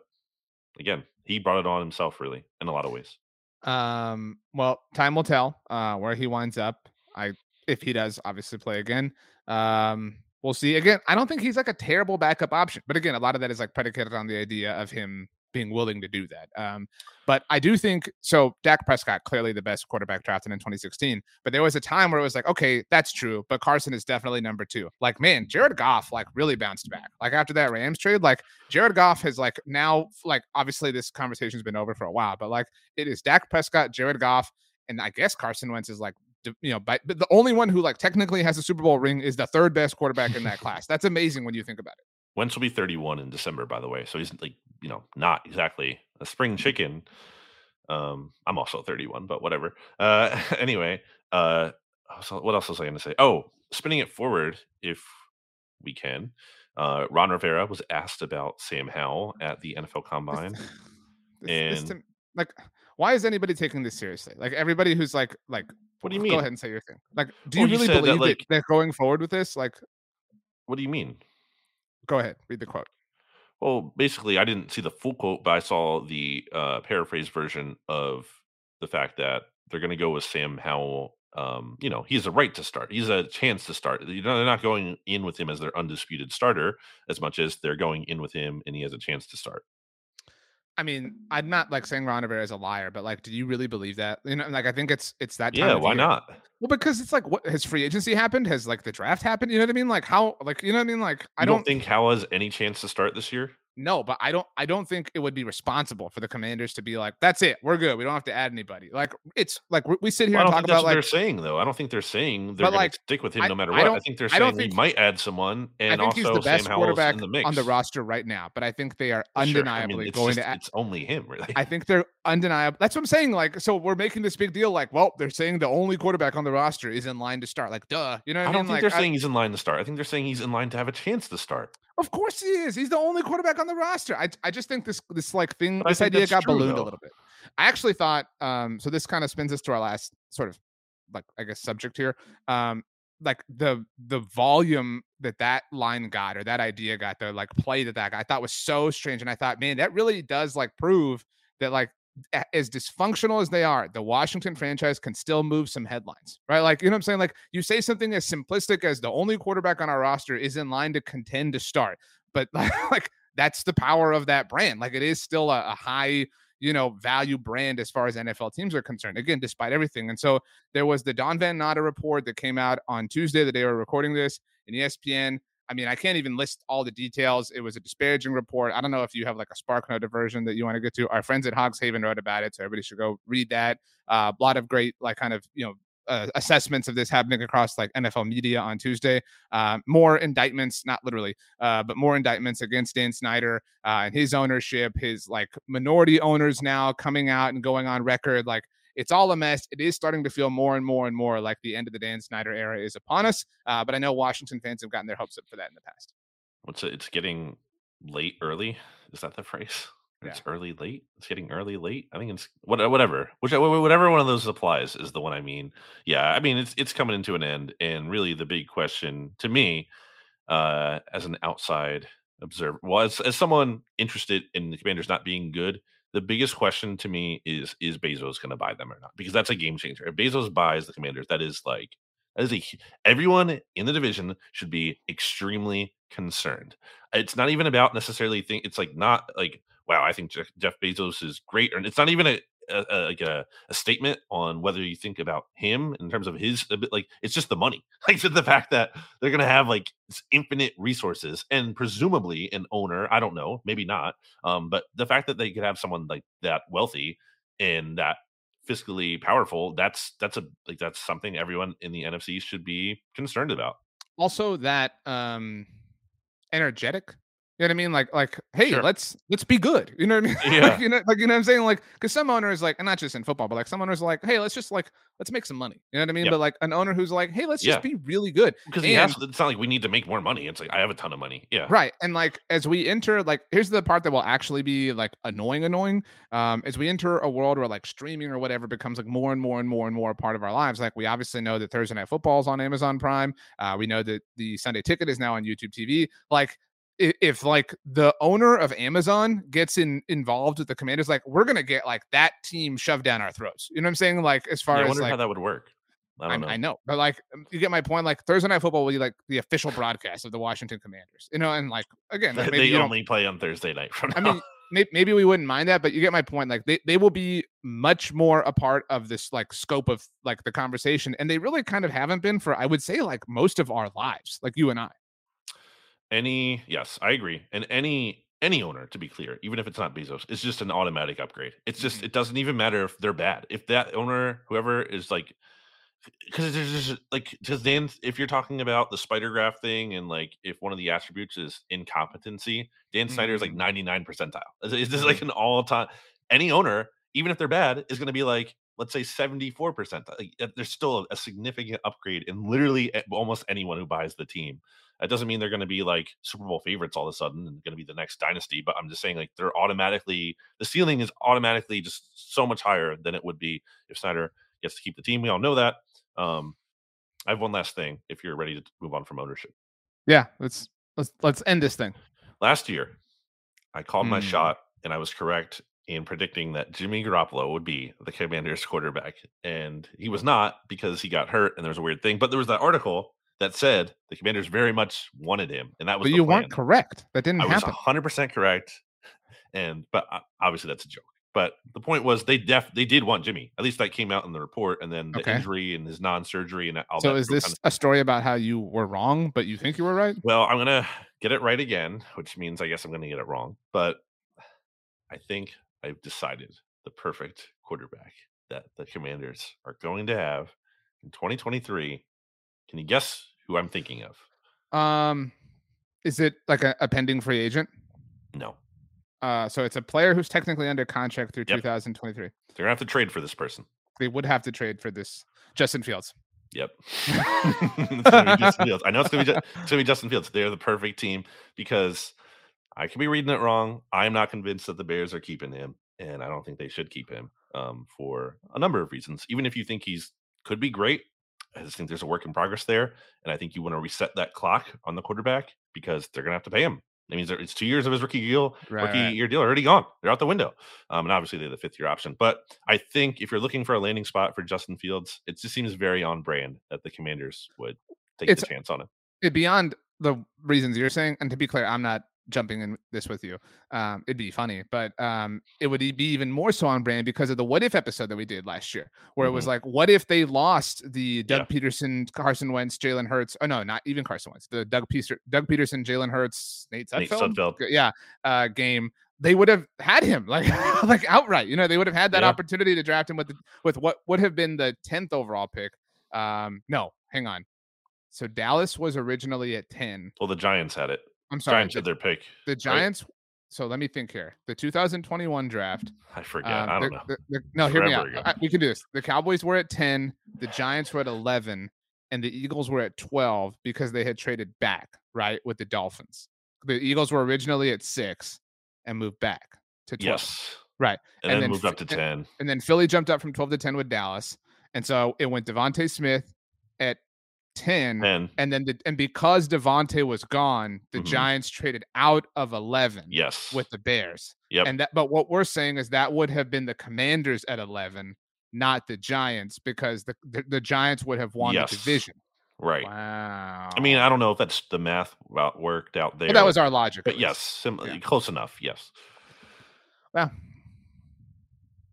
again, he brought it on himself, really, in a lot of ways. Um, well, time will tell uh, where he winds up. I if he does obviously play again. Um, we'll see. Again, I don't think he's like a terrible backup option, but again, a lot of that is like predicated on the idea of him being willing to do that. Um, but I do think so. Dak Prescott clearly the best quarterback drafted in 2016, but there was a time where it was like, okay, that's true, but Carson is definitely number two. Like, man, Jared Goff like really bounced back. Like after that Rams trade, like Jared Goff has like now like obviously this conversation's been over for a while, but like it is Dak Prescott, Jared Goff, and I guess Carson Wentz is like you know, but the only one who like technically has a Super Bowl ring is the third best quarterback in that class. That's amazing when you think about it. Wentz will be 31 in December, by the way. So he's like, you know, not exactly a spring chicken. Um, I'm also 31, but whatever. Uh, anyway, uh, so what else was I going to say? Oh, spinning it forward, if we can. Uh, Ron Rivera was asked about Sam Howell at the NFL Combine, this, and this, like, why is anybody taking this seriously? Like everybody who's like, like, what do you mean? Go ahead and say your thing. Like, do you really believe that, like, that they're going forward with this? Like, what do you mean? Go ahead, read the quote. Well, basically, I didn't see the full quote, but I saw the uh, paraphrased version of the fact that they're going to go with Sam Howell. Um, you know, he has a right to start. He's a chance to start. You know, they're not going in with him as their undisputed starter as much as they're going in with him and he has a chance to start. I mean, I'm not like saying Ron Rivera is a liar, but like, do you really believe that? You know, like I think it's it's that. yeah, why year. not? Well, because it's like what has free agency happened? Has like the draft happened? You know what I mean? Like how? Like you know what I mean? Like I don't, don't think Howell has any chance to start this year. No, but I don't I don't think it would be responsible for the commanders to be like, that's it, we're good. We don't have to add anybody. Like it's like we sit here well, and talk about like they're saying though. I don't think they're saying they're going like, to stick with him I, no matter what. I, I think they're saying think, he might add someone and I think also he's the best Sam quarterback the on the roster right now. But I think they are undeniably sure. I mean, going just, to add, it's only him, really. I think they're undeniable. That's what I'm saying. Like, so we're making this big deal, like, well, they're saying the only quarterback on the roster is in line to start. Like, duh. You know I, I don't mean? think like, they're saying he's in line to start. I think they're saying he's in line to have a chance to start. Of course he is. He's the only quarterback on the roster. I, I just think this this like thing but this idea got true, ballooned though. a little bit. I actually thought um so this kind of spins us to our last sort of like I guess subject here. Um like the the volume that that line got or that idea got the like play that that guy I thought was so strange and I thought man that really does like prove that like as dysfunctional as they are, the Washington franchise can still move some headlines, right? Like, you know what I'm saying? Like, you say something as simplistic as the only quarterback on our roster is in line to contend to start, but like, that's the power of that brand. Like, it is still a, a high, you know, value brand as far as NFL teams are concerned, again, despite everything. And so there was the Don Van Natta report that came out on Tuesday, the day we're recording this in ESPN. I mean, I can't even list all the details. It was a disparaging report. I don't know if you have like a Spark Note version that you want to get to. Our friends at Hogs Haven wrote about it, so everybody should go read that. Uh, a lot of great, like, kind of, you know, uh, assessments of this happening across like NFL media on Tuesday. Uh, more indictments, not literally, uh, but more indictments against Dan Snyder uh, and his ownership, his like minority owners now coming out and going on record like it's all a mess. It is starting to feel more and more and more like the end of the Dan Snyder era is upon us. Uh, but I know Washington fans have gotten their hopes up for that in the past. What's it? It's getting late early. Is that the phrase? Yeah. It's early late. It's getting early late. I think it's whatever. Which whatever one of those applies is the one I mean. Yeah, I mean it's it's coming into an end, and really the big question to me, uh, as an outside observer, well, as, as someone interested in the Commanders not being good, the biggest question to me is is Bezos going to buy them or not? Because that's a game changer. If Bezos buys the Commanders, that is like that is a everyone in the division should be extremely concerned. It's not even about necessarily think. It's like not like wow, I think Jeff, Bezos is great, or it's not even a a, a like a, a, statement on whether you think about him in terms of his like it's just the money. Like the fact that they're gonna have like infinite resources and presumably an owner i don't know maybe not um but the fact that they could have someone like that wealthy and that fiscally powerful that's that's a like that's something everyone in the nfc should be concerned about. Also that um energetic you know what I mean? Like, like, hey, Sure. let's let's be good. You know what I mean? Yeah. like, you know, like you know what I'm saying? Like, because some owners like, and not just in football, but like some owners are like, hey, let's just like let's make some money. You know what I mean? Yep. But like an owner who's like, hey, let's Yeah. just be really good. because he has it's not like we need to make more money it's like i have a ton of money yeah Right. And like as we enter, like here's the part that will actually be like annoying, annoying. Um, as we enter a world where like streaming or whatever becomes like more and more and more and more a part of our lives. Like we obviously know that Thursday night football is on Amazon Prime. Uh, we know that the Sunday ticket is now on YouTube TV. Like if like the owner of Amazon gets in involved with the commanders, like we're gonna get like that team shoved down our throats. You know what I'm saying? Like as far Yeah, i as wonder like how that would work i I, know I know, but like um, you get my point. Like Thursday night football will be like the official broadcast of the Washington Commanders, you know, and like again, like, they maybe you don't. only play on thursday night from I now. mean, may, maybe we wouldn't mind that, but you get my point. Like they they will be much more a part of this like scope of like the conversation, and they really kind of haven't been for I would say like most of our lives, like you and I. any yes i agree and any any owner to be clear even if it's not bezos it's just an automatic upgrade it's just Mhm. it doesn't even matter if they're bad if that owner whoever is like because there's just like because then if you're talking about the spider graph thing and like if one of the attributes is incompetency dan snyder is like Mm. 99 percentile it's just like an all-time any owner even if they're bad is going to be like let's say 74 percent like, uh, there's still a, significant upgrade in literally almost anyone who buys the team that doesn't mean they're going to be like super bowl favorites all of a sudden and going to be the next dynasty but i'm just saying like they're automatically the ceiling is automatically just so much higher than it would be if snyder gets to keep the team we all know that um, I have one last thing. If you're ready to move on from ownership, Yeah, let's let's let's end this thing. last year I called my Hmm. shot and I was correct in predicting that Jimmy Garoppolo would be the Commanders' quarterback, and he was not because he got hurt and there was a weird thing. But there was that article that said the Commanders very much wanted him, and that was But you plan. weren't correct. That didn't I was happen. 100 percent correct, and but uh, obviously that's a joke. But the point was they def they did want Jimmy. At least that came out in the report, and then the Okay. injury and his non-surgery and all So is this kind of- a story about how you were wrong, but you think you were right? Well, I'm gonna get it right again, which means I guess I'm gonna get it wrong. But I think I've decided the perfect quarterback that the Commanders are going to have in 2023. Can you guess who I'm thinking of? Um, is it like a, a pending free agent? No, Uh, so it's a player who's technically under contract through Yep. 2023. they're gonna have to trade for this person. They would have to trade for this Justin Fields. Yep. It's gonna be Justin Fields. I know it's gonna be it's gonna be Justin Fields. They're the perfect team because I could be reading it wrong. I'm not convinced that the Bears are keeping him, and I don't think they should keep him um, for a number of reasons. Even if you think he's could be great, I just think there's a work in progress there, and I think you want to reset that clock on the quarterback because they're gonna have to pay him. That means it's two years of his rookie deal, Right, rookie right. year deal already gone. They're out the window. Um, and obviously they're the fifth year option. But I think if you're looking for a landing spot for Justin Fields, it just seems very on brand that the Commanders would take It's- the chance on him. It, beyond the reasons you're saying, and to be clear, I'm not jumping in this with you. Um, it'd be funny, but um, it would be even more so on brand because of the what if episode that we did last year, where it was like, what if they lost the Doug Yeah. Pederson, Carson Wentz, Jalen Hurts? Oh no, not even Carson Wentz. The Doug Peter, Doug Pederson, Jalen Hurts, Nate Sudfeld. Yeah, uh, game. They would have had him like like outright. You know, they would have had that Yeah. opportunity to draft him with the, with what would have been the tenth overall pick. Um, no, hang on. So Dallas was originally at ten. Well, the Giants had it. I'm sorry, Giants the, had their pick. the Giants. So let me think here. The 2021 draft. I forget. um, I don't know. the- the- no, hear me out. I- we can do this. The Cowboys were at 10. The Giants were at 11, and the Eagles were at 12 because they had traded back right with the Dolphins. The Eagles were originally at six and moved back to 12. Yes. Right. And, And then, then moved up to and- 10. And then Philly jumped up from 12 to 10 with Dallas. And so it went DeVonta Smith at 10. And And then the, and because DeVonta was gone, the Mhm. Giants traded out of 11 yes. with the Bears. Yep. And that but what we're saying is that would have been the Commanders at 11, not the Giants because the the, the Giants would have won Yes. the division. right. Wow. I mean, I don't know if that's the math worked out there. but that was our logic. But yes, sim- Yeah. close enough. Yes. Well.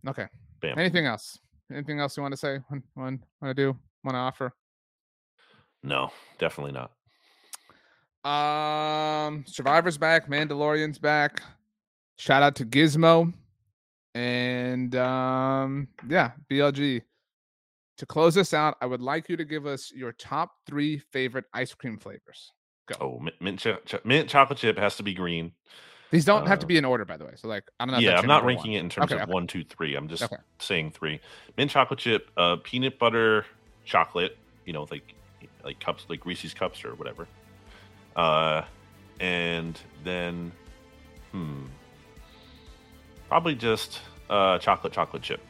Okay. Bam. Anything else? Anything else you want to say? Want want to do? Want to offer? No, definitely not. Um, Survivor's back, Mandalorian's back. Shout out to Gizmo, and um, yeah, BLG. To close this out, I would like you to give us your top three favorite ice cream flavors. Go. Oh, mint, mint, cho- cho- mint chocolate chip has to be green. These don't have to uh, be in order, by the way. So, like, I don't know. Yeah, I'm not ranking one. it in terms Okay, of okay. one, two, three. I'm just Okay. saying three. Mint chocolate chip, uh, peanut butter chocolate. You know, like like cups, like Reese's cups or whatever. Uh, and then, hmm, probably just uh, chocolate chocolate chip.